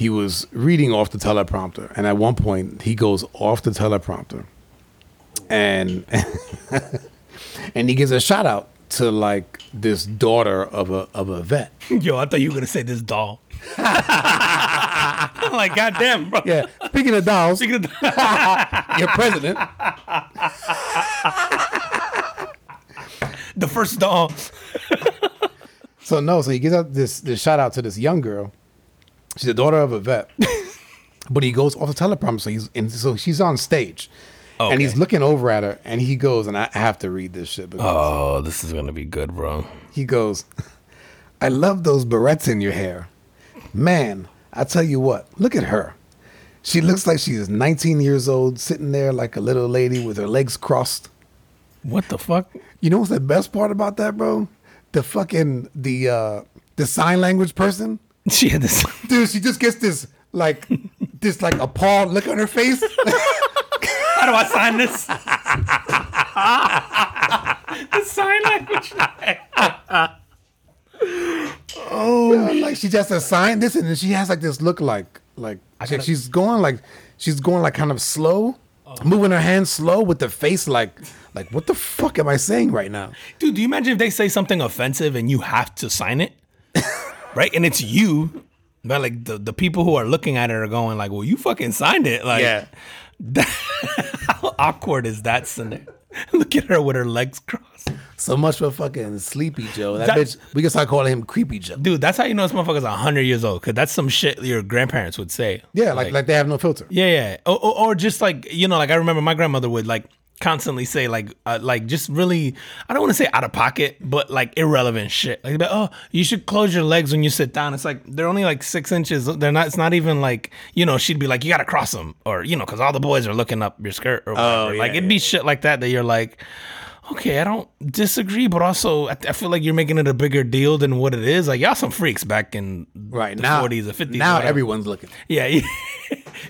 he was reading off the teleprompter, and at one point he goes off the teleprompter, and *laughs* and he gives a shout out to like this daughter of a of a vet. *laughs* Yo, I thought you were gonna say this doll. *laughs* I'm like, goddamn, bro. Yeah, speaking of dolls, Speaking of- your president. the first doll. So no, so he gives out this this shout out to this young girl. She's the daughter of a vet, *laughs* but he goes off the teleprompter. So he's and so she's on stage, and he's looking over at her, and he goes, and I have to read this shit because Oh, this is gonna be good, bro. he goes, "I love those barrettes in your hair, man. I tell you what, look at her. She looks like she's 19 years old, sitting there like a little lady with her legs crossed." What the fuck? You know what's the best part about that, bro? The fucking the uh the sign language person. *laughs* She had this. Dude, she just gets this like this, like appalled look on her face. *laughs* How do I sign this? *laughs* the sign language. Oh, like she just assigned this, and then she has like this look like like gotta- she's going like she's going like kind of slow, moving her hands slow with the face like like what the fuck am I saying right now? Dude, do you imagine if they say something offensive and you have to sign it? Right? And it's you. But like the, the people who are looking at it are going like, well, you fucking signed it. Like Yeah. *laughs* how awkward is that scenario? *laughs* Look at her with her legs crossed. So much for fucking Sleepy Joe. That, That- bitch, we can start calling him Creepy Joe. Dude, that's how you know this motherfucker's 100 years old. Because that's some shit your grandparents would say. Yeah, like like they have no filter. Yeah, yeah. Or, or, or just like you know, like I remember my grandmother would like constantly say like uh, like just really I don't want to say out of pocket, but like irrelevant shit. Like, oh, you should close your legs when you sit down. It's like they're only like six inches. They're not. It's not even like you know. She'd be like, you got to cross them, or you know, because all the boys are looking up your skirt or whatever. yeah, like it'd be shit like that that you're like. Okay, I don't disagree, but also I, I feel like you're making it a bigger deal than what it is. Like y'all some freaks back in Right the now, 40s or 50s. now everyone's looking. Yeah, *laughs* yeah.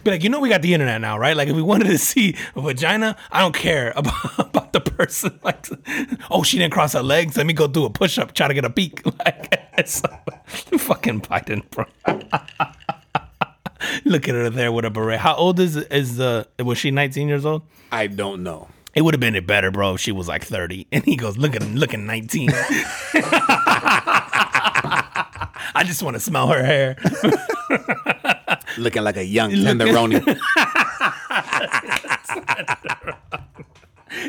Be like, you know, we got the internet now, right? Like, if we wanted to see a vagina, I don't care *laughs* about, about the person. Like, oh, she didn't cross her legs. Let me go do a push up, try to get a peek. *laughs* Like, it's *laughs* fucking Biden, bro. Look at her there with a beret. How old is is the? was she 19 years old? I don't know. It would have been it better, bro. If she was like 30, and he goes, look at looking 19. I just want to smell her hair. Looking like a young tenderoni. *laughs* *laughs* *laughs*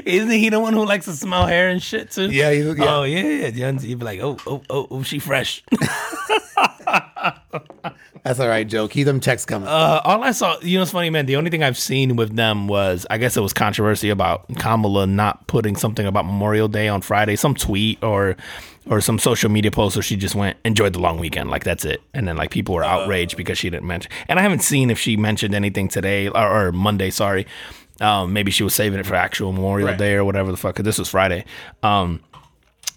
Isn't he the one who likes to smell hair and shit too? Yeah, he's- yeah. Oh yeah, yeah. You'd be like, oh, oh, oh, oh, she fresh. *laughs* That's all right, Joe. Keep them checks coming. Uh, all I saw, you know, it's funny, man. The only thing I've seen with them was, I guess it was controversy about Kamala not putting something about Memorial Day on Friday, some tweet or or some social media post where she just went enjoyed the long weekend, like that's it. And then like people were outraged because she didn't mention. And I haven't seen if she mentioned anything today or, or Monday. Sorry, um, maybe she was saving it for actual Memorial Right. Day or whatever the fuck. this was Friday. Um,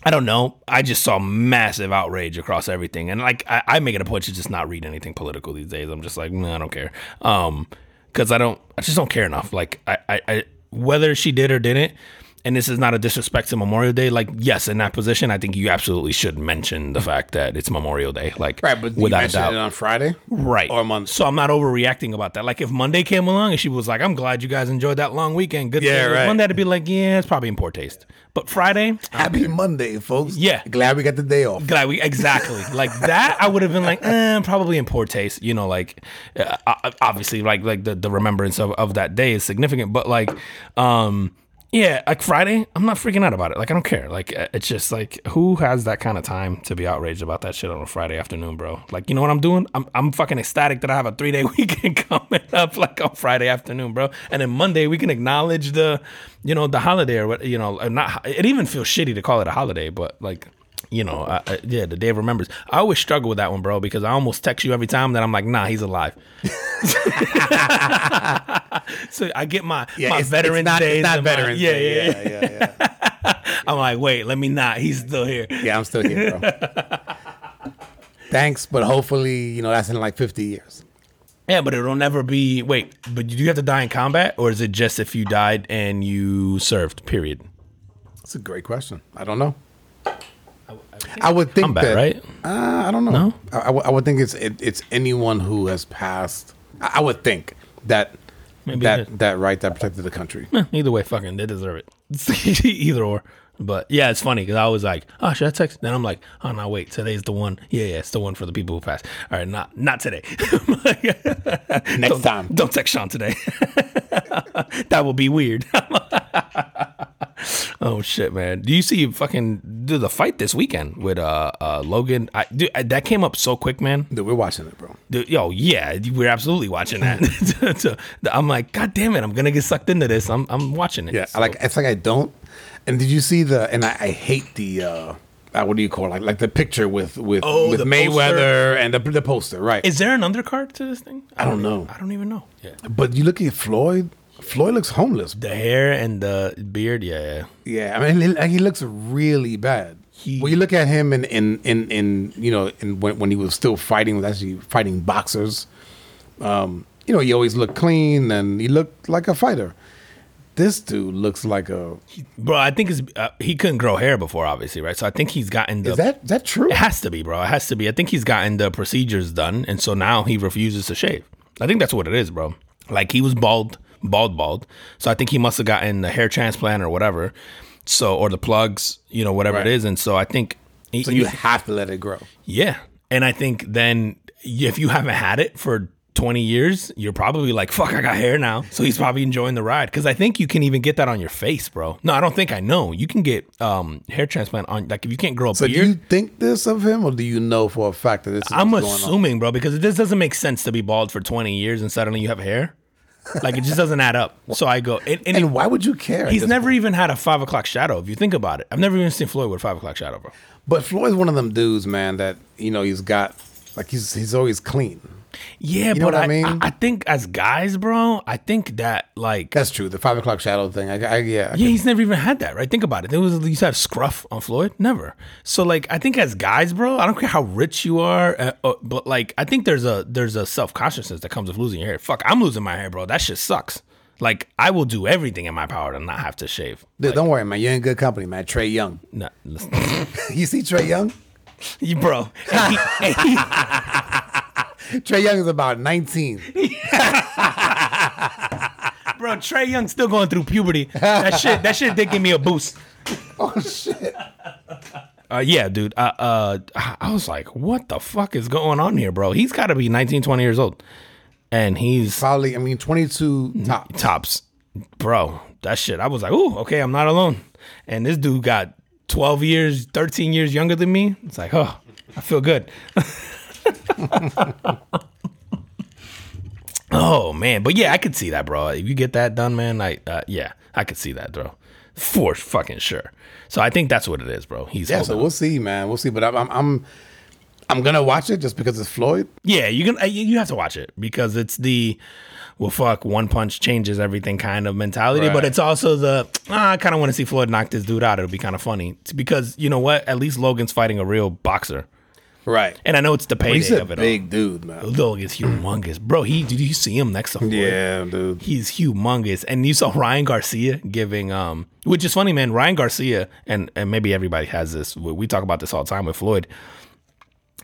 I don't know. I just saw massive outrage across everything, and like I, I make it a point to just not read anything political these days. I'm just like, nah, I don't care, um, because I don't, I just don't care enough. Like I, I, I, whether she did or didn't, and this is not a disrespect to Memorial Day. Like yes, in that position, I think you absolutely should mention the fact that it's Memorial Day. Like right, but you without a mentioned doubt, it on Friday. right or Monday. So I'm not overreacting about that. Like if Monday came along and she was like, "I'm glad you guys enjoyed that long weekend," good. Yeah, thing. right. Monday to be like, "Yeah, it's probably in poor taste," but Friday. Happy Monday, folks. Yeah. Glad we got the day off. Glad we exactly like that. I would have been like, eh, probably in poor taste. You know, like uh, uh, obviously, like like the, the remembrance of, of that day is significant. But like, um, yeah, like Friday, I'm not freaking out about it. Like I don't care. Like uh, it's just like who has that kind of time to be outraged about that shit on a Friday afternoon, bro? Like you know what I'm doing? I'm I'm fucking ecstatic that I have a three day *laughs* weekend coming up like on Friday afternoon, bro. And then Monday we can acknowledge the, you know, the holiday or what you know, not. It even feels shitty to call it a holiday, but like you know, I, I, yeah, the day of remembrance. I always struggle with that one, bro, because I almost text you every time that I'm like, nah, he's alive. *laughs* so I get my my it's- Veterans it's not, Days. It's not and my- yeah, Day. yeah, yeah, yeah, yeah. *laughs* I'm like, wait, let me not. He's still here. Yeah, I'm still here, bro. *laughs* Thanks, but hopefully, you know, that's in like 50 years. Yeah, but it'll never be. Wait, but do you have to die in combat, or is it just if you died and you served? Period. That's a great question. I don't know. I would think Combat, that, right? Uh, I don't know. No? I, I would- think it's it, it's anyone who has passed. I, I would think that Maybe that that right that protected the country. Eh, Either way, fucking, they deserve it. *laughs* Either or. But yeah, it's funny because I was like, oh, should I text? Then I'm like, oh no, wait, today's the one. Yeah, yeah, it's the one for the people who passed. All right, not not today. *laughs* Next Don't- time. don't text Sean today. *laughs* that will be weird. *laughs* oh shit, man! Do you see fucking do the fight this weekend with uh uh Logan? I dude, I, that came up so quick, man. Dude, we're watching it, bro. Dude, yo, yeah, we're absolutely watching that. So, I'm like, God damn it, I'm gonna get sucked into this. I'm I'm watching it. Yeah, So- like it's like I don't. And did you see the? And I, I hate the. uh uh, what do you call it? like like the picture with with Oh, with the Mayweather and the the poster, right? Is there an undercard to this thing? I don't know. I don't even know. Yeah. but you look at Floyd. Floyd looks homeless. The hair and the beard, yeah. Yeah, I mean, he, he looks really bad. He- when you look at him in in in, in you know in when, when he was still fighting, was actually fighting boxers Um, you know, he always looked clean and he looked like a fighter. This dude looks like a. Bro, I think it's, uh, he couldn't grow hair before, obviously, right? So I think he's gotten the. Is that that true? It has to be, bro. It has to be. I think he's gotten the procedures done, and so now he refuses to shave. I think that's what it is, bro. Like he was bald, bald, bald. So I think he must have gotten the hair transplant or whatever. So or the plugs, you know, whatever Right. it is, and so I think. So you have to let it grow. Yeah. And I think then if you haven't had it for 20 years, you're probably like, fuck, I got hair now. So he's probably enjoying the ride. Cause I think you can even get that on your face, bro. No, I don't think I know. You can get um, hair transplant on, like if you can't grow a So do you think this of him, or do you know for a fact that this is I'm what's going on? assuming, bro, because this doesn't make sense to be bald for 20 years and suddenly you have hair. Like it just doesn't add up. *laughs* So I go, and, and, And why would you care? he's never point? even had a five o'clock shadow. If you think about it, I've never even seen Floyd with a five o'clock shadow, bro. But Floyd's one of them dudes, man. That you know he's got like he's he's always clean. Yeah, know but what I I, mean? I, I think as guys, bro, I think that like That's true. The five o'clock shadow thing. I, I yeah. Yeah, he's never even had that, right? Think about it. There was you used to have scruff on Floyd, never. So like, I think as guys, bro, I don't care how rich you are, uh, uh, but like, I think there's a there's a self consciousness that comes with losing your hair. Fuck, I'm losing my hair, bro. That shit sucks. Like, I will do everything in my power to not have to shave. Dude, don't worry, man. You're in good company, man. Trae Young. *laughs* No. *laughs* You see Trae Young? *laughs* You- bro. And he- he- Trae Young is about 19. *laughs* bro, Trae Young's still going through puberty. That shit, that shit did give me a boost. *laughs* oh shit. Uh, yeah, dude. Uh, uh, I was like, what the fuck is going on here, bro? He's got to be 19, 20 years old. And he's Probably. I mean, 22 top. tops, bro. That shit. I was like, ooh, okay, I'm not alone. And this dude got 12 years, 13 years younger than me. It's like, oh, I feel good. *laughs* *laughs* oh man, but yeah, I could see that, bro. If you get that done, man, I uh, yeah, I could see that, bro, for fucking sure. So I think that's what it is, bro. He's Yeah, so on. we'll see, man. We'll see. But I'm, I'm, I'm, I'm gonna watch it just because it's Floyd. Yeah, you can. uh, You have to watch it because it's the well, fuck, one punch changes everything kind of mentality. But it's also the ah, I kind of want to see Floyd knock this dude out. It'll be kind of funny It's because you know what? At least Logan's fighting a real boxer, Right. and I know it's the payday He's a of it all. big dude, man. all. Logan's humongous, bro. He did you see him next to Floyd? Yeah, dude. He's humongous, and you saw Ryan Garcia giving, um, which is funny, man. Ryan Garcia, and and maybe everybody has this. We, we talk about this all the time with Floyd.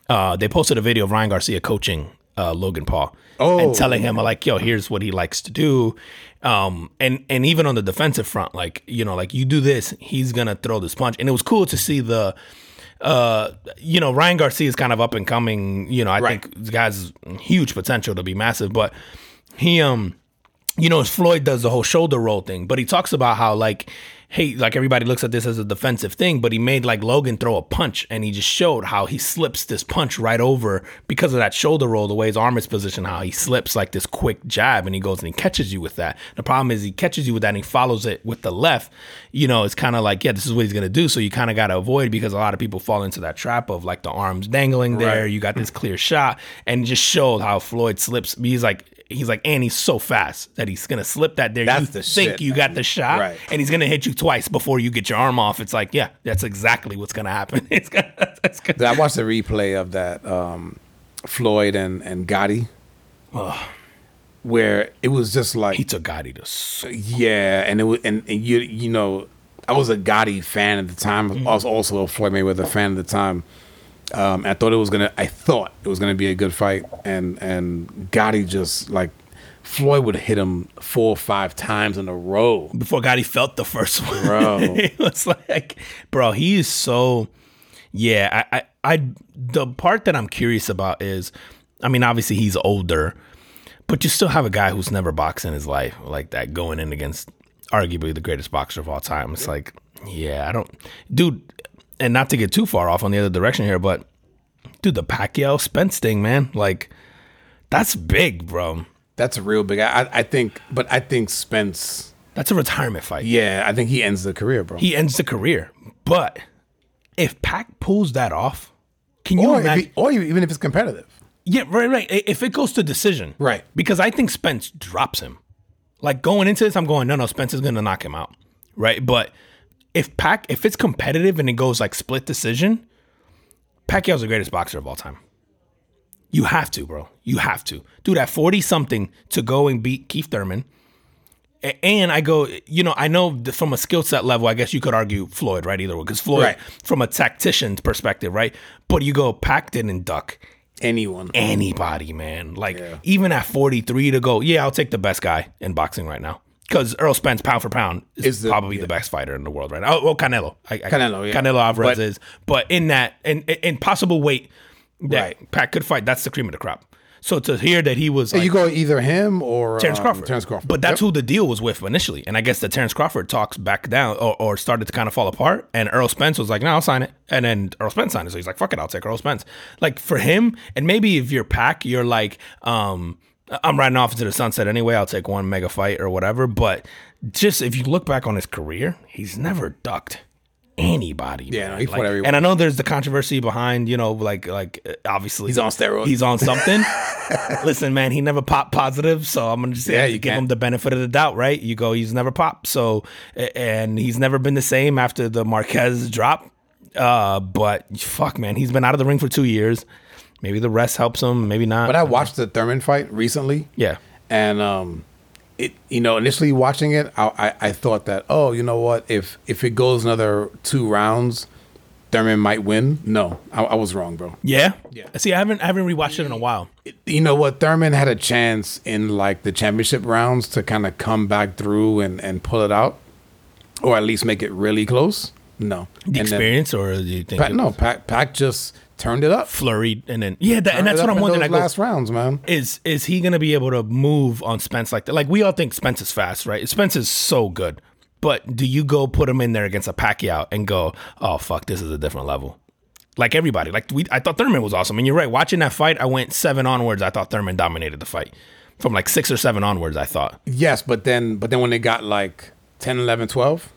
Uh, they posted a video of Ryan Garcia coaching uh, Logan Paul Oh. and telling him like, "Yo, here's what he likes to do," um, and and even on the defensive front, like you know, like you do this, he's gonna throw this punch, and it was cool to see the. Uh, you know, Ryan Garcia is kind of up and coming. You know, I Right. think this guy's huge potential to be massive, but he um you know, Floyd does the whole shoulder roll thing, but he talks about how like, hey, like everybody looks at this as a defensive thing, but he made like Logan throw a punch, and he just showed how he slips this punch right over because of that shoulder roll, the way his arm is positioned, how he slips like this quick jab, and he goes and he catches you with that. The problem is he catches you with that, and he follows it with the left. You know, it's kind of like, yeah, this is what he's gonna do, so you kind of gotta avoid because a lot of people fall into that trap of like the arms dangling there. Right. You got this *laughs* clear shot, and just showed how Floyd slips. He's like he's like, and he's so fast that he's gonna slip that there. That's you the think shit, you got the shot, Right. and he's gonna hit you twice before you get your arm off. It's like, yeah, that's exactly what's gonna happen. *laughs* It's gonna, that's gonna, I watched the replay of that um, Floyd and and Gatti, where it was just like he took Gatti to. Yeah, and it was, and, and you you know, I was a Gatti fan at the time. Mm-hmm. I was also a Floyd Mayweather fan at the time. Um, I thought it was gonna. I thought it was gonna be a good fight, and and Gatti just like Floyd would hit him four or five times in a row. Before Gatti felt the first one, Bro. *laughs* it was like, bro, he is so. Yeah, I, I, I, the part that I'm curious about is, I mean, obviously he's older, but you still have a guy who's never boxed in his life like that going in against arguably the greatest boxer of all time. It's like, yeah, I don't, dude, and not to get too far off on the other direction here, but dude, the Pacquiao Spence thing, man, like that's big, bro. That's a real big. I, I think, but I think Spence. That's a retirement fight. Yeah, I think he ends the career, bro. He ends the career, but if Pac pulls that off, can you or, imagine? he, or even if it's competitive. Yeah, right, right. If it goes to decision, Right. Because I think Spence drops him. Like going into this, I'm going, no, no, Spence is gonna knock him out, right? But if Pac, if it's competitive and it goes like split decision, Pacquiao's the greatest boxer of all time. You have to, bro. You have to. Dude, at 40 something to go and beat Keith Thurman. And I go, you know, I know from a skill set level, I guess you could argue Floyd, right? Either way, because Floyd, Right. from a tactician's perspective, right? But you go, Pac didn't duck Anyone. anybody, man. Like Yeah. even at 43 to go, yeah, I'll take the best guy in boxing right now. Because Errol Spence, pound for pound, is, Is the- probably the best fighter in the world right now. Oh, well, Canelo. I, I, Canelo, yeah. Canelo Alvarez But- is. But in that, in, in possible weight that Right. Pac could fight, that's the cream of the crop. So to hear that he was like, you go either him or Terrence um, Crawford. Terrence Crawford. But that's Yep. who the deal was with initially. And I guess the Terrence Crawford talks back down or, or started to kind of fall apart. And Errol Spence was like, no, I'll sign it. And then Errol Spence signed it. So he's like, fuck it, I'll take Errol Spence. Like for him, and maybe if you're Pac, you're like, um, I'm riding off into the sunset anyway. I'll take one mega fight or whatever. But just if you look back on his career, he's never ducked anybody. Yeah, man. no, he fought Like- everyone. And I know there's the controversy behind, you know, like like uh, obviously He's on steroids. He's on something. *laughs* Listen, man, he never popped positive, so I'm gonna just say Yeah, I have to you give can't. him the benefit of the doubt, right? You go, he's never popped, so and he's never been the same after the Marquez drop. Uh, but fuck, man, he's been out of the ring for two years. Maybe the rest helps him, maybe not. But I watched the Thurman fight recently. yeah, and um it you know initially watching it I, I i thought that oh you know what? If if it goes another two rounds thurman might win. No i, I was wrong bro. Yeah, Yeah. See, I haven't I haven't rewatched it in a while. you know what? Thurman had a chance in like the championship rounds to kind of come back through and and pull it out or at least make it really close. No. The And then experience, or do you think Pac, no Pac, Pac just turned it up flurried and then yeah, that, and that's what I'm wondering. I go, last rounds man is is he going to be able to move on Spence like that? Like we all think Spence is fast, right? Spence is so good, but do you go put him in there against a Pacquiao and go, oh fuck, this is a different level? Like everybody, like we, I thought Thurman was awesome, and you're right. Watching that fight, I went seven onwards. I thought Thurman dominated the fight from like six or seven onwards. I thought yes but then but then when it got like 10 11 12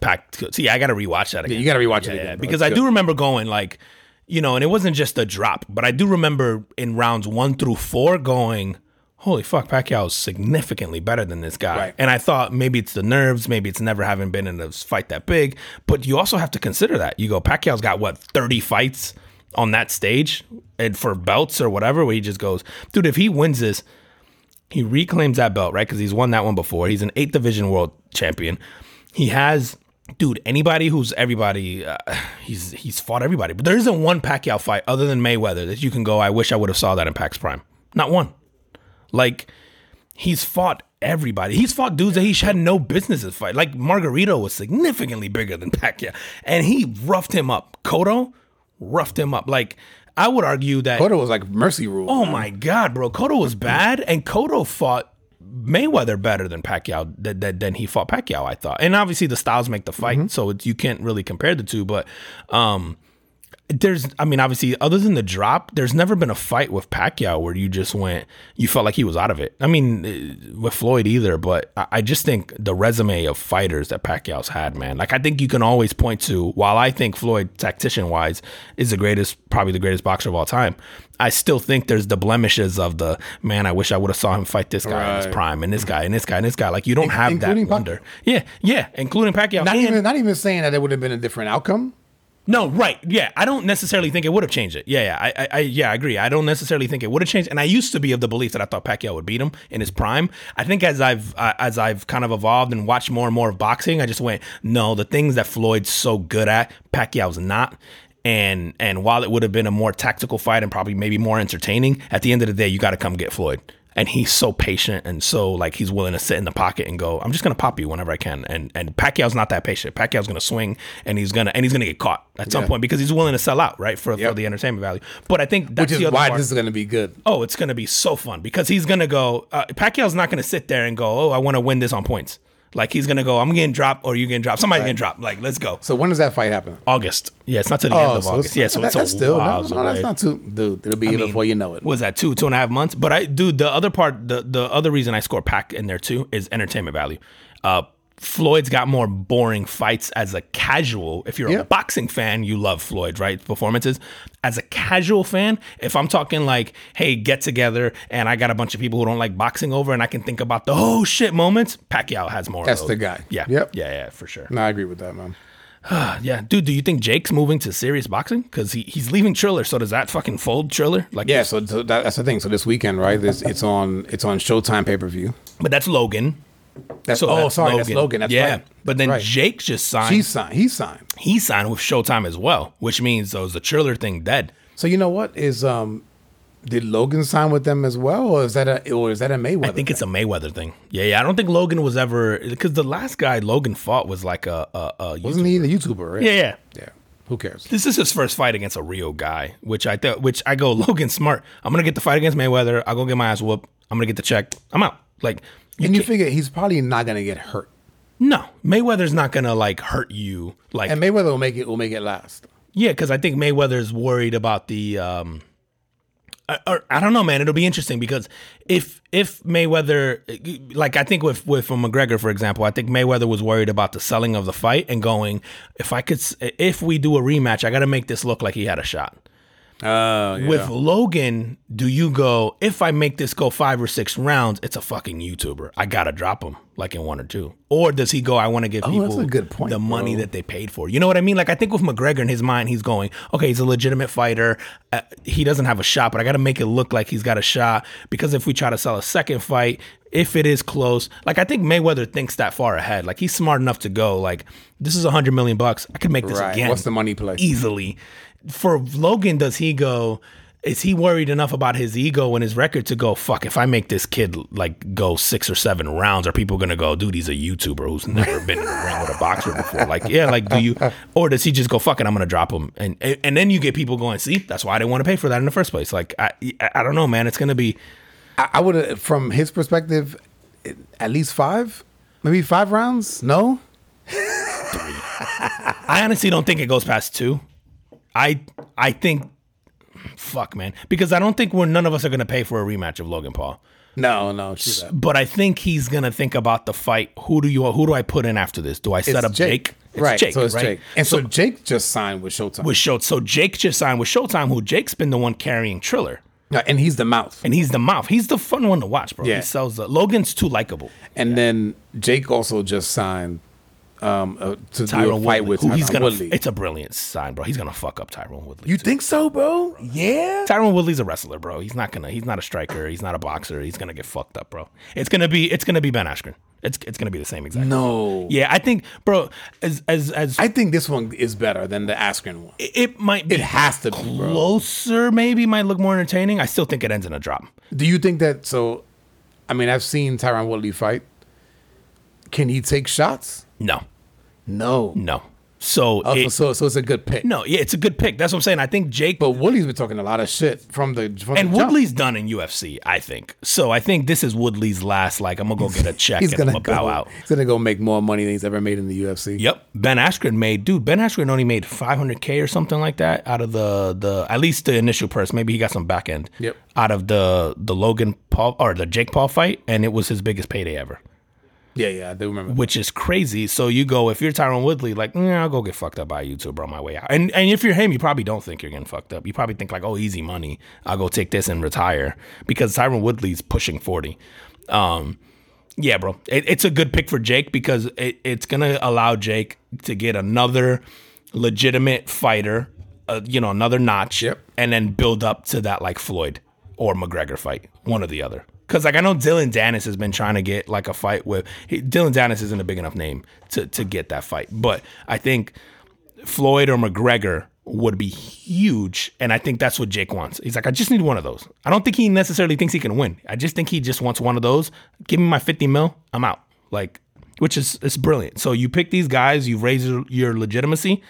Pac. See, I got to rewatch that again. you gotta rewatch it again yeah, because It's I good. do remember going like, you know, and it wasn't just a drop, but I do remember in rounds one through four going, holy fuck, Pacquiao is significantly better than this guy. Right. And I thought maybe it's the nerves, maybe it's never having been in a fight that big, but you also have to consider that. You go, Pacquiao's got what, 30 fights on that stage and for belts or whatever, where he just goes, dude, if he wins this, he reclaims that belt, right? Because he's won that one before. He's an eighth division world champion. He has, dude. Anybody who's everybody, uh, he's he's fought everybody. But there isn't one Pacquiao fight other than Mayweather that you can go. I wish I would have saw that in Pac's prime. Not one. Like he's fought everybody. He's fought dudes that he had no business to fight. Like Margarito was significantly bigger than *laughs* Pacquiao, and he roughed him up. Cotto roughed him up. Like I would argue that. Cotto was like mercy rule Oh my god, bro! Cotto was bad, and Cotto fought Mayweather better than Pacquiao than, than, than he fought Pacquiao. I thought, and obviously the styles make the fight, so it's, you can't really compare the two. But um, there's, I mean, obviously, other than the drop, there's never been a fight with Pacquiao where you just went, you felt like he was out of it. I mean, eh, with Floyd either, but I, just think the resume of fighters that Pacquiao's had, man. Like, I think you can always point to, while I think Floyd, tactician wise, is the greatest, probably the greatest boxer of all time. I still think there's the blemishes of the man. I wish I would have saw him fight this guy in his prime, and this guy, and this guy, and this guy. Like you don't have that including Pac- Yeah, yeah, including Pacquiao. Not and- even not even saying that it would have been a different outcome. No, right. Yeah. I don't necessarily think it would have changed it. Yeah, yeah. I, I, yeah, I agree. I don't necessarily think it would have changed. And I used to be of the belief that I thought Pacquiao would beat him in his prime. I think as I've uh, as I've kind of evolved and watched more and more of boxing, I just went, no, the things that Floyd's so good at, Pacquiao's not. And and while it would have been a more tactical fight and probably maybe more entertaining, at the end of the day, you got to come get Floyd. And he's so patient and so like he's willing to sit in the pocket and go, I'm just gonna pop you whenever I can. And and Pacquiao's not that patient. Pacquiao's gonna swing and he's gonna and he's gonna get caught at some Yeah. point because he's willing to sell out, right? For, for the entertainment value. But I think that's Which is the other why part. this is going to be good. oh, it's gonna be so fun because he's gonna go. Uh, Pacquiao's not gonna sit there and go, oh, I want to win this on points. Like he's gonna go, I'm getting dropped or you getting dropped. Somebody's getting dropped. Like let's go. So when does that fight happen? August. Yeah, it's not to the end of August. yeah, so that- it's that's still no, no, that's not too, dude. It'll be here mean, before you know it. was that two two and a half months but i dude the other part the the other reason i score pack in there too is entertainment value uh floyd's got more boring fights as a casual if you're a boxing fan you love floyd right performances as a casual fan if i'm talking like hey get together and i got a bunch of people who don't like boxing over and i can think about the oh shit moments pacquiao has more of That's the guy. yeah Yep. yeah yeah for sure No, I agree with that, man. *sighs* yeah, dude. Do you think Jake's moving to serious boxing? Because he, he's leaving Triller. So does that fucking fold Triller? Like, Yeah, so, so that, that's the thing. So this weekend, right? This, it's on it's on Showtime pay per view. but that's Logan. That's So oh, that's sorry, that's Logan. That's yeah, right. but then Right. Jake just signed. He signed. He's signed. he signed with Showtime as well, which means those the Triller thing dead. So you know what is um, did Logan sign with them as well, or is that a or is that a Mayweather? I think it's a Mayweather thing. Yeah, yeah. I don't think Logan was ever because the last guy Logan fought was like a a, a wasn't he the YouTuber? Right? yeah yeah. yeah. Who cares? This is his first fight against a real guy, which I thought, which I go *laughs* Logan smart. I'm gonna get the fight against Mayweather. I'll go get my ass whooped. I'm gonna get the check. I'm out. Like And you figure he's probably not gonna get hurt, no, Mayweather's not gonna like hurt you. Like and Mayweather will make it will make it last. Yeah, because I think Mayweather's worried about the. Um, I- or, I don't know, man. It'll be interesting because if if Mayweather, like I think with with McGregor, for example, I think Mayweather was worried about the selling of the fight and going, if I could, if we do a rematch, I got to make this look like he had a shot. Oh, yeah. With Logan, do you go, if I make this go five or six rounds, it's a fucking YouTuber. I got to drop him like in one or two. Or does he go, I want to give Oh, people that's a good point, the money bro. that they paid for? You know what I mean? Like, I think with McGregor in his mind, he's going, okay, he's a legitimate fighter. Uh, he doesn't have a shot, but I got to make it look like he's got a shot because if we try to sell a second fight, if it is close, like I think Mayweather thinks that far ahead. Like he's smart enough to go, like, this is a hundred million bucks. I could make this Right. again What's the money play? easily. For Logan, does he go? Is he worried enough about his ego and his record to go? Fuck! If I make this kid like go six or seven rounds, are people gonna go, dude? He's a YouTuber who's never been in the ring with a boxer before. Like, yeah, like do you? Or does he just go, fuck it, I'm gonna drop him? And and then you get people going, see, that's why I didn't want to pay for that in the first place. Like, I I don't know, man. It's gonna be. I, I would from his perspective, at least five, maybe five rounds. No, *laughs* I honestly don't think it goes past two. I I think, fuck, man, because I don't think we're none of us are gonna pay for a rematch of Logan Paul. no, no. But I think he's gonna think about the fight. Who do you who do I put in after this? Do I set It's up Jake? It's right? Jake, so it's right? Jake, and so, Jake just signed with Showtime, with Show. So Jake just signed with Showtime, who Jake's been the one carrying Triller. Yeah, and he's the mouth. And he's the mouth. He's the fun one to watch, bro. Yeah. He sells the Logan's too likable. And then Jake also just signed um, uh, to do a Tyron fight Woodley, with who he's Tyron gonna. Woodley. It's a brilliant sign, bro. He's gonna fuck up Tyron Woodley. you think so, bro? Yeah. Tyron Woodley's a wrestler, bro. He's not gonna. He's not a striker. He's not a boxer. He's gonna get fucked up, bro. It's gonna be. It's gonna be Ben Askren. It's it's gonna be the same exact. No. Yeah, I think, bro. As as as I think this one is better than the Askren one. it, it might be It has to be, bro. closer. Maybe might look more entertaining. I still think it ends in a drop. Do you think that? So, I mean, I've seen Tyron Woodley fight. Can he take shots? No, No. no. So Oh, it- so, so it's a good pick. no, yeah, it's a good pick. That's what I'm saying. I think Jake But Woodley's been talking a lot of shit from the from and the jump. Woodley's done in UFC. I think so. I think this is Woodley's last. Like I'm gonna go get a *laughs* check He's and I'm gonna gonna go. bow out. He's gonna go make more money than he's ever made in the UFC. Yep. Ben Askren made dude. Ben Askren only made 500k or something like that out of the the at least the initial purse. Maybe he got some back end. Yep. Out of the the Logan Paul or the Jake Paul fight, and it was his biggest payday ever, Yeah, yeah, I do remember. which is crazy. So you go if you're Tyron Woodley, like mm, I'll go get fucked up by a YouTuber on my way out. And and if you're him, you probably don't think you're getting fucked up. You probably think like, oh, easy money. I'll go take this and retire because Tyron Woodley's pushing 40. Um, yeah, bro. It, it's a good pick for Jake because it, it's gonna allow Jake to get another legitimate fighter, uh, you know, another notch, Yep. and then build up to that like Floyd or McGregor fight, one or the other. Because like I know Dillon Danis has been trying to get like a fight with he, Dillon Danis isn't a big enough name to to get that fight, but I think Floyd or McGregor would be huge. And I think that's what Jake wants. He's like, I just need one of those. I don't think he necessarily thinks he can win. I just think he just wants one of those. Give me my 50 mil, I'm out. Like, which is it's brilliant. So you pick these guys, you raise your, your legitimacy,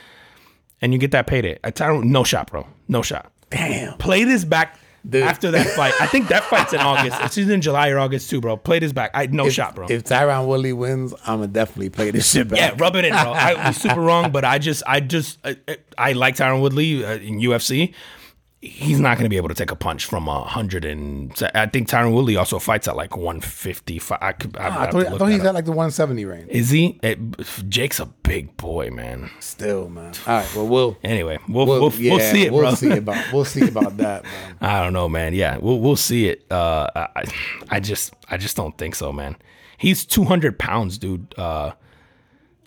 and you get that payday. I tell no shot, bro. No shot. Damn. Play this back Dude. after that fight. I think that fight's in August. It's either in July or August too, bro. Play this back. I no If, shot, bro. if Tyron Woodley wins, I'm gonna definitely play this shit back. Yeah, rub it in, bro. I was super wrong, but I just, I just, I, I like Tyron Woodley uh, in UFC. He's not going to be able to take a punch from a hundred and. I think Tyron Woodley also fights at like one fifty five. I, could, I, Ah, I thought, I thought he's at like the 170 range. Is he? It, Jake's a big boy, man. Still, man. All right, well, we'll Anyway, we'll we'll, we'll, we'll see it, we'll bro. see about *laughs* we'll see about that, man. *laughs* I don't know, man. Yeah, we'll we'll see it. Uh, I, I just I just don't think so, man. He's two hundred pounds, dude. Uh,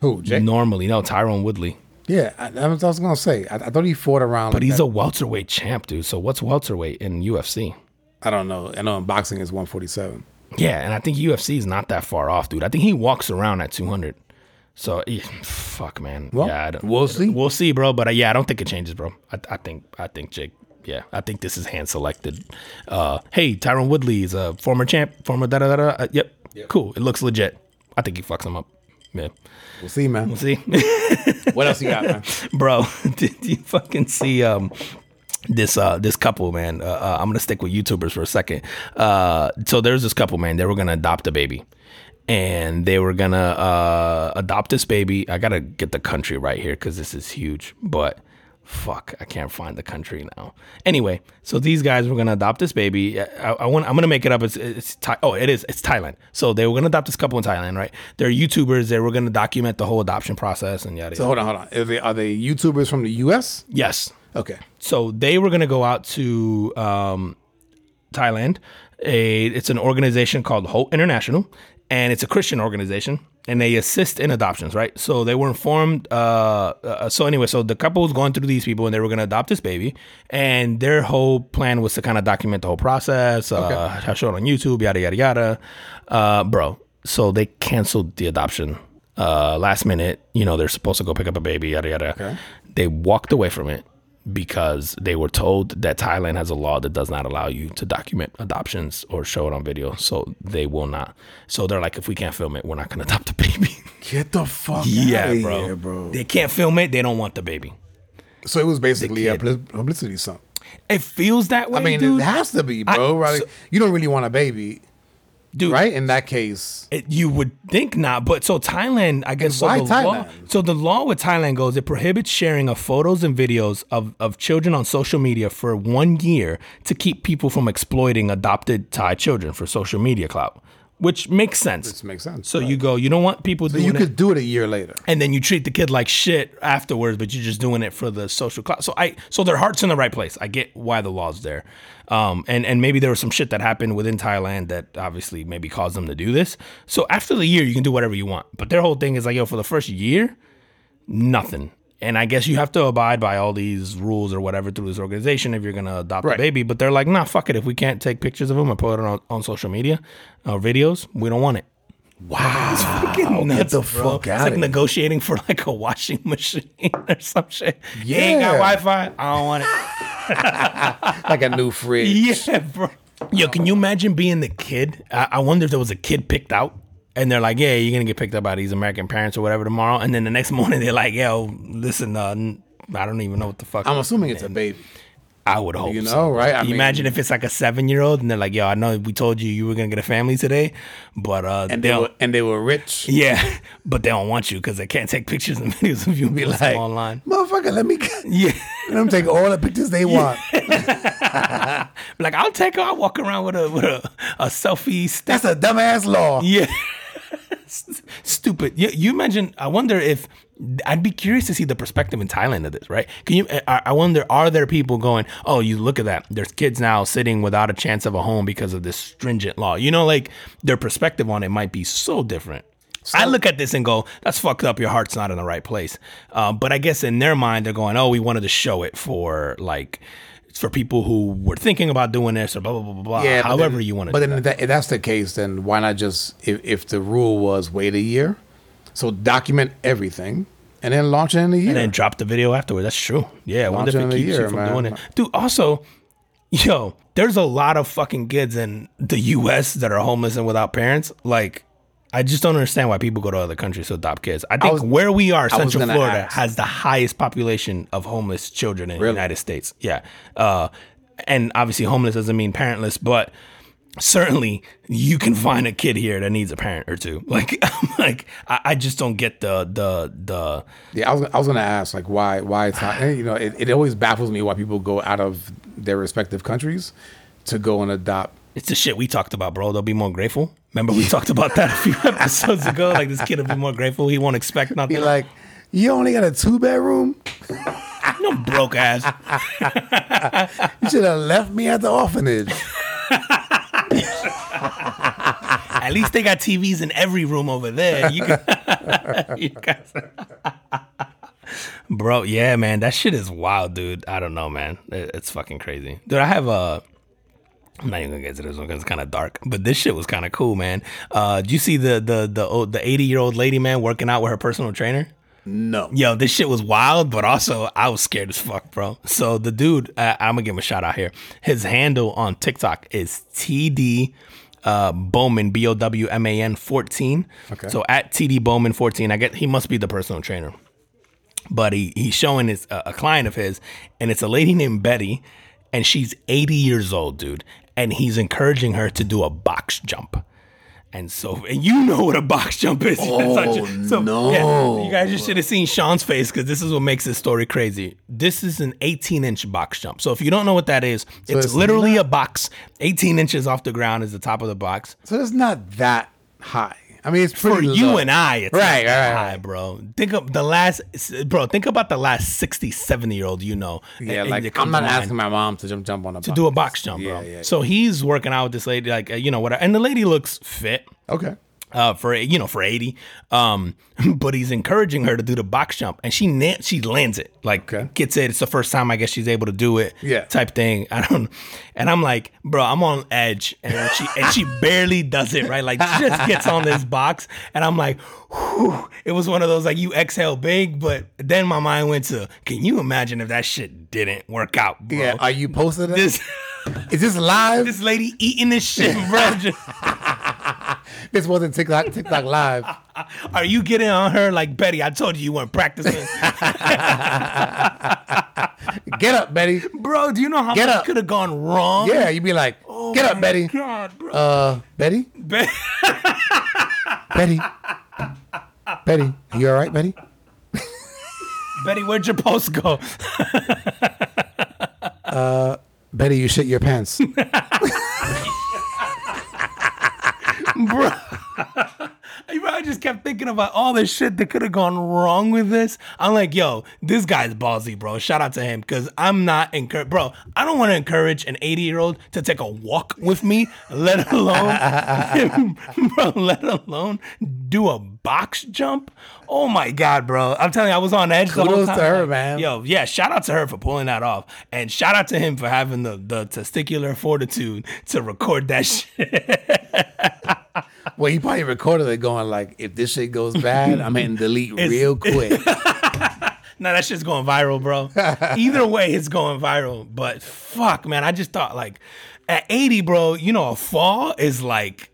Who? Jake? normally, no, Tyron Woodley. Yeah, I, I was, I was gonna say. I, I thought he fought around. But he's a welterweight champ, dude. So what's welterweight in UFC? I don't know. I know in boxing is 147. Yeah, and I think UFC is not that far off, dude. I think he walks around at 200. So eh, fuck, man. Well, yeah, I don't- we'll see. We'll see, bro. But uh, yeah, I don't think it changes, bro. I, I think I think Jake. Yeah, I think this is hand selected. Uh, hey, Tyron Woodley is a former champ, former da da da. da. Uh, yep. cool. It looks legit. I think he fucks him up. Yeah, We'll see, man. we'll see. *laughs* What else you got, man? *laughs* bro *laughs* did you fucking see um this uh this couple man uh, uh, i'm gonna stick with youtubers for a second uh so there's this couple man they were gonna adopt a baby and they were gonna uh adopt this baby i gotta get the country right here because this is huge but fuck i can't find the country now anyway so these guys were gonna adopt this baby i, I want i'm gonna make it up it's, it's Thai, oh it is it's thailand so they were gonna adopt this couple in thailand right they're youtubers they were gonna document the whole adoption process and yada So hold on, hold on. Are they, are they YouTubers from the U.S.? yes Okay. so they were to go out to um, Thailand. A it's an organization called Hope International, and it's a Christian organization, and they assist in adoptions. Right. So they were informed. Uh, uh, so anyway, so the couple was going through these people, and they were going to adopt this baby, and their whole plan was to kind of document the whole process. Uh, I showed on YouTube, yada yada yada. Uh, bro, so they canceled the adoption. Uh, last minute, you know, they're supposed to go pick up a baby, yada yada. They walked away from it because they were told that Thailand has a law that does not allow you to document adoptions or show it on video. So they will not. So they're like, if we can't film it, we're not going *laughs* to adopt the baby. Get the fuck yeah, outta bro. here, bro. They can't film it. They don't want the baby. So it was basically a publicity stunt. It feels that way, I mean, dude. it has to be, bro. I- right? so- you don't really want a baby, dude, right? In that case, It, you would think not, but so Thailand, I guess. So why the law, so the law with Thailand goes it prohibits sharing of photos and videos of of children on social media for one year to keep people from exploiting adopted Thai children for social media clout, which makes sense. this makes sense. So you go, you don't want people doing you it, could do it a year later. and then you treat the kid like shit afterwards, but you're just doing it for the social class. So I, so their heart's in the right place. I get why the law's there, um, and and maybe there was some shit that happened within Thailand that obviously maybe caused them to do this. So after the year, you can do whatever you want, but their whole thing is like, yo, for the first year, nothing. And I guess you have to abide by all these rules or whatever through this organization if you're gonna adopt Right. a baby. But they're like, nah, fuck it. If we can't take pictures of them or put it on, on social media or videos, we don't want it. Wow, it's fucking nuts, the bro. fuck It's like here. negotiating for like a washing *laughs* machine or some shit. You ain't got Wi-Fi. I don't want it. *laughs* Like a new fridge. Yeah, bro. Yo, can you imagine being the kid? I, I wonder if there was a kid picked out. And they're like, yeah, you're gonna get picked up by these American parents or whatever tomorrow. And then the next *laughs* morning they're like, yo, listen, uh, I don't even know what the fuck. I'm assuming it's a baby. I would hope. You so. know, right? I mean- Imagine if it's like a seven year old and they're like, yo, I know we told you you were gonna get a family today, but uh, And they were and they were rich. yeah, *laughs* but they don't want you because they can't take pictures and *laughs* videos of you. Be Like, online. motherfucker, let me Yeah, *laughs* let them take all the pictures they want. like I'll take her. I'll walk around with a with a, a selfie stick. That's a dumbass law. Yeah. *laughs* Stupid. You, you imagine, I wonder if, I'd be curious to see the perspective in Thailand of this, right? Can you, I, I wonder, are there people going, oh, you look at that. There's kids now sitting without a chance of a home because of this stringent law. You know, like their perspective on it might be so different. I look at this and go, that's fucked up. Your heart's not in the right place. Um, but I guess in their mind, they're going, oh, we wanted to show it for like, for people who were thinking about doing this or blah, blah, blah, blah, blah. Yeah, However then- you want to But do then, if, that, if that's the case, then why not just if, if the rule was wait a year, so document everything and then launch it in a year. and then drop the video afterward. That's true. Yeah, I wonder if it it in a keeps year, you from man. doing it. Dude, also, yo, there's a lot of fucking kids in the U.S. that are homeless and without parents. Like, I just don't understand why people go to other countries to adopt kids. I think was- where we are, Central Florida, ask. has the highest population of homeless children in the United States. Yeah. Uh, and obviously, homeless doesn't mean parentless, but certainly you can find a kid here that needs a parent or two. *laughs* Like, I'm like, I, I just don't get the the the yeah, I was I was gonna ask like why why it's not. You know, it, it always baffles me why people go out of their respective countries to go and adopt. It's the shit we talked about, bro. They'll be more grateful. Remember we talked about that a few *laughs* episodes ago. Like this kid will be more grateful. He won't expect nothing. Be like, you only got a two bedroom. *laughs* no broke ass. *laughs* You should have left me at the orphanage. At least they got TVs in every room over there. You, you guys. Bro, yeah, man, that shit is wild, dude. I don't know, man. It's fucking crazy, dude. I have a. I'm not even gonna get to this one because it's kind of dark, but this shit was kind of cool, man. Uh, do you see the the the old, the 80 year old lady man working out with her personal trainer? No. Yo, this shit was wild, but also I was scared as fuck, bro. So the dude, uh, I'm gonna give him a shout out here. His handle on TikTok is TD uh, Bowman B O W M A N 14. Okay. So at TD Bowman 14, I get he must be the personal trainer, but he he's showing his uh, a client of his, and it's a lady named Betty, and she's 80 years old, dude, and he's encouraging her to do a box jump. And so, and you know what a box jump is. *laughs* Oh, so, no. yeah, you guys just should have seen Sean's face because this is what makes this story crazy. This is an 18 inch box jump. So if you don't know what that is, it's, it's literally a box. 18 inches off the ground is the top of the box. So it's not that high. I mean, it's For pretty you and I, it's Right, not right, high, right. bro. Think of the last, bro. Think about the last 60, 70 year old you know. Yeah, and- and like comes I'm not asking my mom to jump jump on a box to do a box jump, bro. Yeah, yeah. So he's working out with this lady, like uh, you know what, and the lady looks fit Okay. Uh, for you know for 80 um *laughs* but he's encouraging her to do the box jump and she na- she lands it like Okay. gets it it's the first time i guess she's able to do it Yeah. type thing i don't and i'm like bro i'm on edge and she and she barely does it right like she just gets on this *laughs* box and i'm like whew. it was one of those like you exhale big but then my mind went to can you imagine if that shit didn't work out bro Yeah. Are you posting this Is this live? *laughs* this lady eating this shit bro just *laughs* This wasn't TikTok TikTok live. *laughs* Are you getting on her like Betty? I told you you weren't practicing, *laughs* Get up, Betty. bro. Do you know how Get much could have gone wrong? Yeah, you'd be like, get up, Betty. God, bro. Uh, Betty, Be- Betty, Betty. You all right, Betty? Betty, where'd your post go? uh, Betty, you shit your pants. Bro. *laughs* *laughs* I just kept thinking about all this shit that could have gone wrong with this. I'm like, yo, this guy's ballsy, bro. Shout out to him because I'm not encourage, bro. I don't want to encourage an 80 year old to take a walk with me, let alone, *laughs* bro, let alone do a box jump. Oh my god, bro! I'm telling you, I was on edge. the whole Kudos time. to her, man. Yo, yeah, shout out to her for pulling that off, and shout out to him for having the the testicular fortitude to record that *laughs* shit. Well, he probably recorded it going like, if this shit goes bad, I'm hitting delete *laughs* real quick. *laughs* No, that shit's going viral, bro. Either way, it's going viral. But fuck, man, I just thought like at 80, bro, you know, a fall is like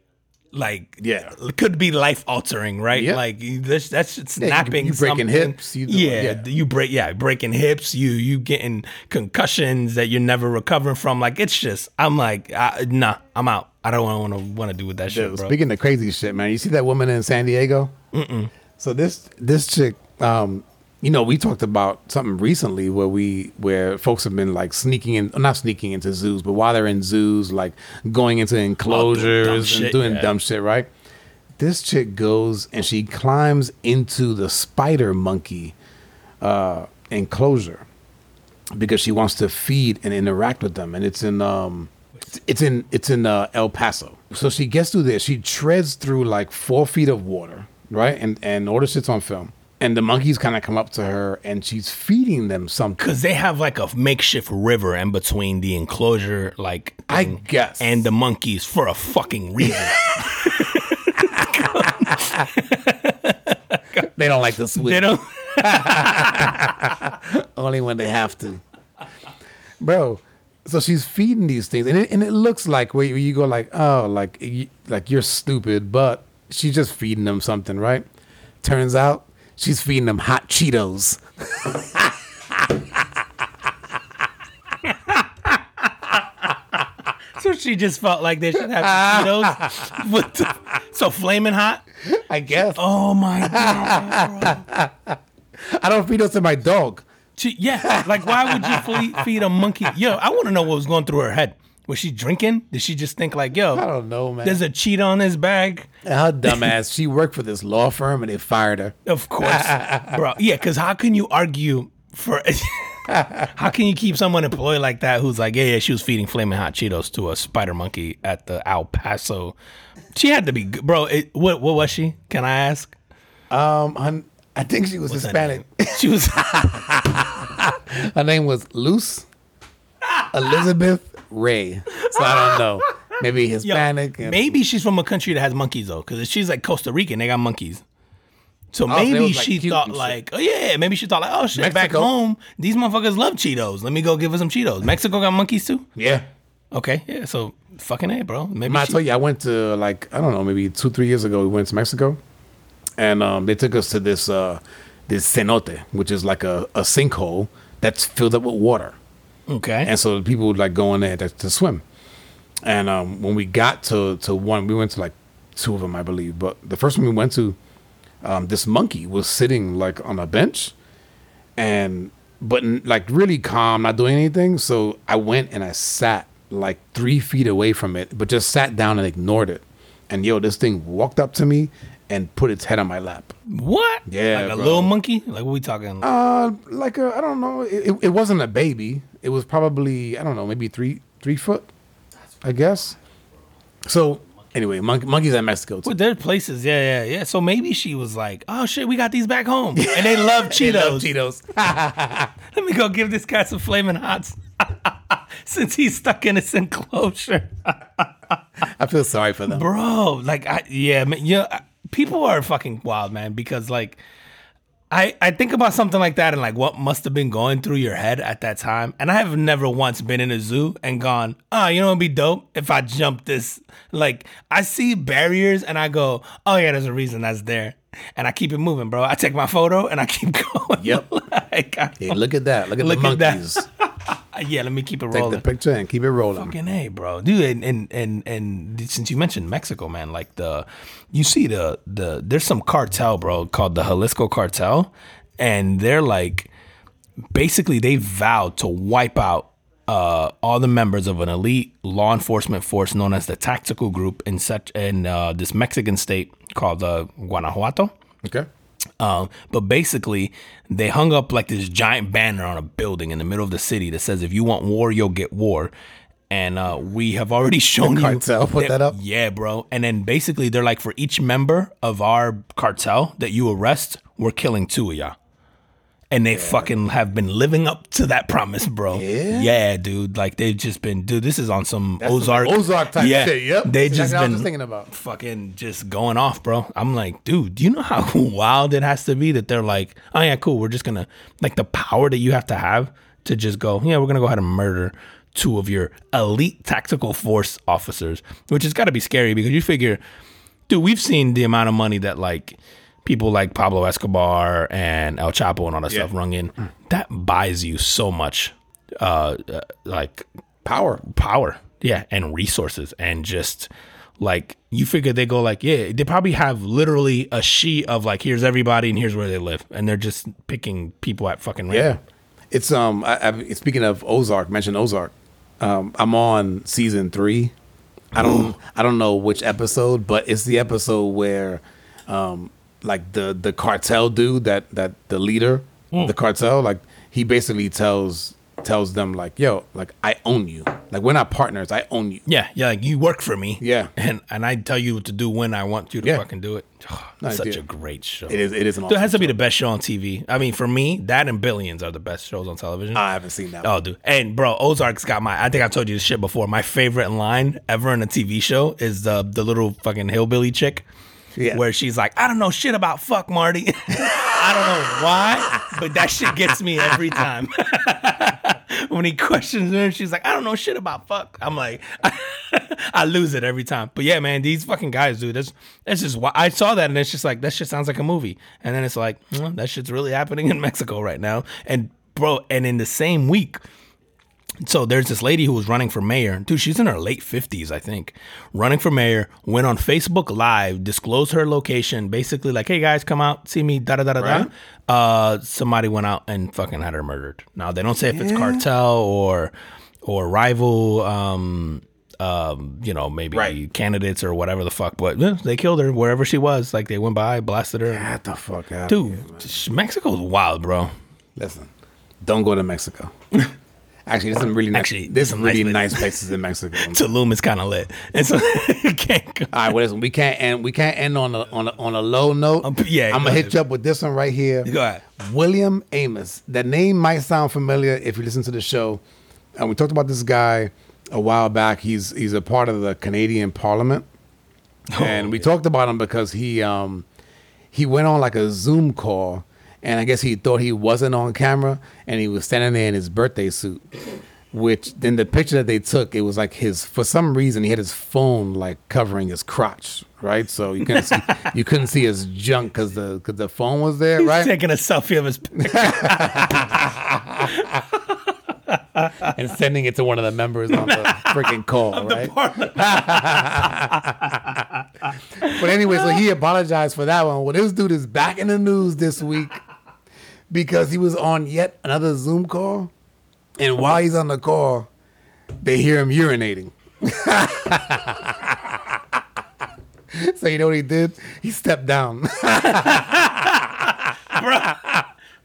like Yeah. could be life altering, right? Yeah. Like this that's that's you- snapping. you breaking hips, you yeah, yeah. you break yeah breaking hips. You you getting concussions that you're never recovering from. Like it's just I'm like I, nah, I'm out. I don't want to want to do with that shit, Dude, bro. speaking of crazy shit, man, you see that woman in San Diego? Mm-mm. So this this chick, um, you know, we talked about something recently where we where folks have been like sneaking in, not sneaking into zoos, but while they're in zoos, like going into enclosures and shit, doing yeah. dumb shit, right? This chick goes and she climbs into the spider monkey uh, enclosure because she wants to feed and interact with them, and it's in um, it's in it's in uh, El Paso. So she gets through there. She treads through like four feet of water, right? And and all the shit's on film. And the monkeys kind of come up to her, and she's feeding them something. Cause they have like a makeshift river in between the enclosure, like I thing guess. and the monkeys for a fucking reason. *laughs* They don't like to swim. they don't. *laughs* only when they have to. Bro, so she's feeding these things, and it, and it looks like where you go like, oh, like like you're stupid, but she's just feeding them something, right? Turns out she's feeding them hot Cheetos. So she just felt like they should have Cheetos. *laughs* the- so flaming hot. I guess Oh my *laughs* god. I don't feed those to my dog. Che- yeah, like why would you feed a monkey? Yo, I want to know what was going through her head. Was she drinking? Did she just think like, yo, I don't know, man. there's a cheat on his bag? Her dumbass. she worked for this law firm, and they fired her. Of course, *laughs* bro. Yeah, because how can you argue for? *laughs* how can you keep someone employed like that who's like, yeah, yeah, she was feeding flaming hot Cheetos to a spider monkey at the El Paso. She had to be, good. bro. It, what what was she? Can I ask? Um, hun- I think she was What's Hispanic. She was. *laughs* Her name was Luce Elizabeth Ray. So I don't know. Maybe *laughs* Hispanic. and- maybe she's from a country that has monkeys though, because she's like Costa Rican, they got monkeys. So Oh, they maybe was, like, she cute thought and shit. like, oh yeah, maybe she thought like, oh shit, back Mexico. home these motherfuckers love Cheetos. Let me go give her some Cheetos. Mexico got monkeys too. Yeah. Okay, yeah. So fucking a, bro. Maybe I she, told you I went to like I don't know maybe two three years ago we went to Mexico, and um, they took us to this uh, this cenote which is like a, a sinkhole that's filled up with water, okay. and so people would like go in there to, to swim. And um, when we got to to one, we went to like two of them I believe, but the first one we went to, um, this monkey was sitting like on a bench, and but like really calm, not doing anything. So I went and I sat like three feet away from it, but just sat down and ignored it. And yo, this thing walked up to me and put its head on my lap. what? Yeah, like a bro. little monkey. Like what we talking? Uh, like a I don't know. It, it, it wasn't a baby. It was probably I don't know, maybe three three foot, I guess. So anyway, mon- monkeys at Mexico too. Well, there are places, yeah, yeah, yeah. So maybe she was like, "Oh shit, we got these back home, *laughs* and they love Cheetos. They love Cheetos. *laughs* *laughs* Let me go give this guy some flaming hots, since he's stuck in this enclosure, I feel sorry for them. bro. Like, I, yeah, man, yeah. I- People are fucking wild, man. Because like, I I think about something like that and like what must have been going through your head at that time. And I have never once been in a zoo and gone, oh, you know, it'd be dope if I jump this. Like, I see barriers and I go, oh yeah, there's a reason that's there. And I keep it moving, bro. I take my photo and I keep *laughs* going. Yep. *laughs* like, Hey, look at that. Look at Look the at monkeys. *laughs* yeah, let me keep it Take rolling. the picture and keep it rolling. Fucking a, bro, dude, and, and and and since you mentioned Mexico, man, like the, you see the the there's some cartel, bro, called the Jalisco Cartel, and they're like, basically they vowed to wipe out uh, all the members of an elite law enforcement force known as the Tactical Group in such in uh, this Mexican state called uh, Guanajuato. Okay. Um, but basically, they hung up like this giant banner on a building in the middle of the city that says, "If you want war, you'll get war." And uh, we have already *laughs* shown you cartel put that up? Yeah, bro. And then basically, they're like, for each member of our cartel that you arrest, we're killing two of y'all. And they fucking have been living up to that promise, bro. Yeah? yeah, dude. Like they've just been, dude. This is on some That's Ozark, Ozark type shit, yep. They just exactly I been was thinking about. fucking just going off, bro. I'm like, dude, do you know how *laughs* wild it has to be that they're like, oh yeah, cool. We're just gonna like the power that you have to have to just go, yeah, we're gonna go ahead and murder two of your elite tactical force officers, which has got to be scary because you figure, dude, we've seen the amount of money that like people like Pablo Escobar and El Chapo and all that stuff rung in. That buys you so much, uh, uh like Power. power yeah and resources and just like you figure they go like yeah they probably have literally a sheet of like here's everybody and here's where they live and they're just picking people at fucking random. Yeah. It's um. I, I, speaking of Ozark, mention Ozark. Um, I'm on season three. I don't. *sighs* I don't know which episode, but it's the episode where, um, like the the cartel dude that that the leader, of the cartel, like he basically tells tells them like, yo, like I own you. Like we're not partners. I own you. yeah yeah like you work for me Yeah. and and I tell you what to do when I want you to Yeah. fucking do it *sighs* Oh, Nice, such yeah. a great show It is. It is an. Dude, it has awesome to be the best show on TV I mean for me that and Billions are the best shows on television I haven't seen that. Oh, dude. And bro, Ozark's got my I think I've told you this shit before. My favorite line ever in a TV show is the the little fucking hillbilly chick. Yeah. Where she's like, I don't know shit about fuck Marty. *laughs* I don't know why, but that shit gets me every time. *laughs* when he questions her, she's like, I don't know shit about fuck. I'm like, *laughs* I lose it every time. But yeah, man, these fucking guys, dude, that's that's just why I saw that and it's just like that shit sounds like a movie. And then it's like, well, that shit's really happening in Mexico right now. And bro, and in the same week, so there's this lady who was running for mayor. Dude, she's in her late 50s, I think. Running for mayor, went on Facebook Live, disclosed her location, basically like, hey guys, come out, see me, da da da da Right. da. Uh, somebody went out and fucking had her murdered. Now they don't say if it's cartel or or rival um um, you know, maybe Right. candidates or whatever the fuck, but yeah, they killed her wherever she was. Like they went by, blasted her. Get the fuck out. Dude, Mexico's wild, bro. Listen, don't go to Mexico. *laughs* Actually, there's some really nice, Actually, there's some really nice nice places in Mexico. *laughs* Tulum is kind of lit, and so *laughs* can't go. All right, well, listen, we can't end. We can't end on a on a, on a low note. Um, yeah, I'm go gonna hit you up with this one right here. Go ahead. William Amos. That name might sound familiar if you listen to the show. And we talked about this guy a while back. He's he's a part of the Canadian Parliament, and we talked about him because he um he went on like a Zoom call, and I guess he thought he wasn't on camera, and he was standing there in his birthday suit. Which then the picture that they took, it was like his for some reason he had his phone like covering his crotch, right? So you couldn't see you couldn't see his junk because the because the phone was there, He's right? taking a selfie of his. *laughs* *laughs* and sending it to one of the members on the freaking call, right? *laughs* but anyway, so he apologized for that one. Well, this dude is back in the news this week because he was on yet another Zoom call, and while he's on the call, they hear him urinating. *laughs* so you know what he did? He stepped down. *laughs* bro,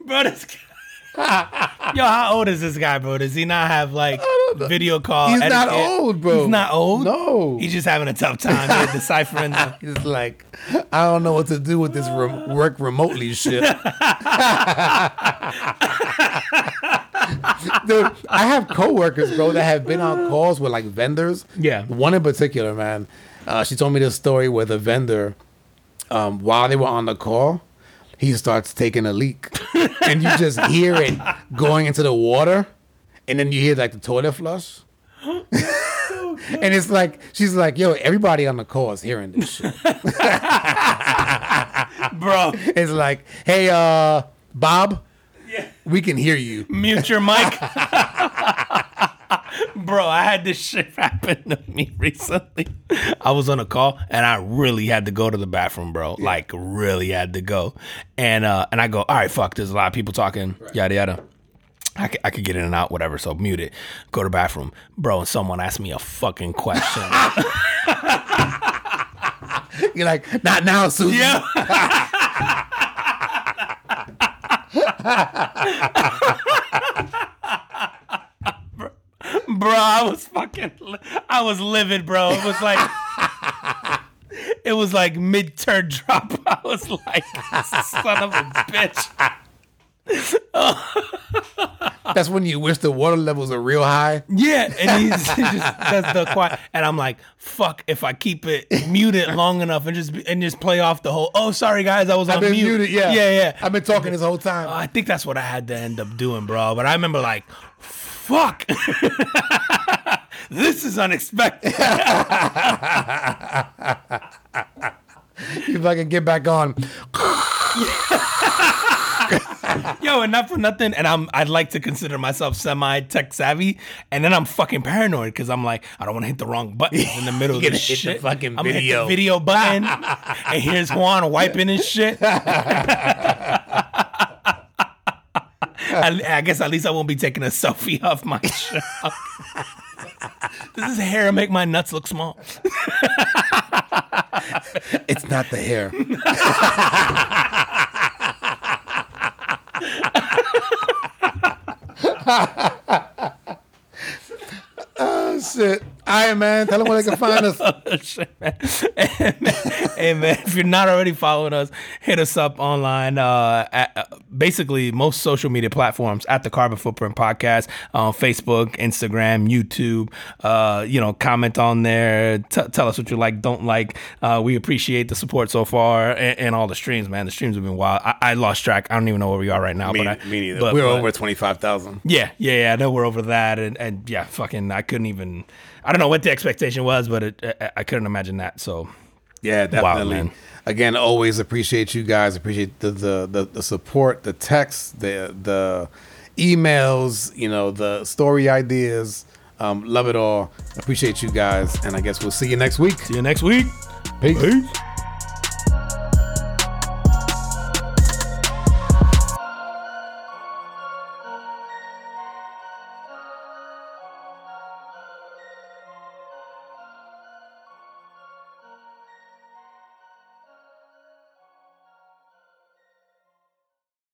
bro, this guy. *laughs* Yo, how old is this guy, bro? Does he not have like video call? He's not old, bro. He's not old. No. he's just having a tough time *laughs* deciphering. The, He's like, I don't know what to do with this rem- work remotely shit. *laughs* Dude, I have coworkers, bro, that have been on calls with like vendors. Yeah. One in particular, man. Uh, she told me this story where the vendor, um, while they were on the call, he starts taking a leak, and you just hear it going into the water, and then you hear like the toilet flush. *gasps* And it's like she's like, "Yo, everybody on the call is hearing this shit." *laughs* bro, It's like, "Hey, uh, Bob, we can hear you." mute your mic. *laughs* *laughs* Bro, I had this shit *laughs* happen to me recently. I was on a call and I really had to go to the bathroom, bro. Like really had to go. And uh and I go, all right, fuck, there's a lot of people talking, yada yada. I could, I could get in and out, whatever. So mute it. Go to the bathroom, bro. And someone asked me a fucking question. *laughs* You're like, "Not now, Susan." yeah, bro. I was fucking. I was livid, bro. It was like. *laughs* It was like mid turd drop. *laughs* I was like, son of a bitch. *laughs* That's when you wish the water levels are real high. Yeah, and he's he just does the quiet, and I'm like, fuck, if I keep it muted long enough and just and just play off the whole. Oh, sorry guys, I was I've been mute. muted. Yeah, yeah, yeah. I've been talking this whole time. Oh, I think that's what I had to end up doing, bro. But I remember like, fuck, *laughs* this is unexpected. if I can get back on, Yo, and not for nothing, and I'm I'd like to consider myself semi tech savvy, and then I'm fucking paranoid because I'm like I don't want to hit the wrong button in the middle of *laughs* this hit the shit. fucking I'm gonna hit the video button, and here's Juan wiping his shit. *laughs* *laughs* I, I guess at least I won't be taking a selfie *laughs* off my shit. *laughs* Does this hair make my nuts look small? it's not the hair. Oh shit! All right, man. Tell them where they can find us. *laughs* Hey, man, hey, man, if you're not already following us, hit us up online. Uh, at, uh, basically, most social media platforms at the Carbon Footprint Podcast on Facebook, Instagram, YouTube. Uh, you know, comment on there. T- tell us what you like, don't like. Uh, we appreciate the support so far and, and all the streams, man. The streams have been wild. I, I lost track. I don't even know where we are right now. Me, but I, me neither. but- We're but- over twenty five thousand. yeah, yeah, yeah. I know we're over that, and, and yeah, fucking, I couldn't even. I don't know what the expectation was, but it, I, I couldn't imagine that. So Yeah, definitely. man. Again, always appreciate you guys. Appreciate the, the the the support, the texts, the the emails, you know, the story ideas. Um, love it all. Appreciate you guys, and I guess we'll see you next week. see you next week. Peace. Peace.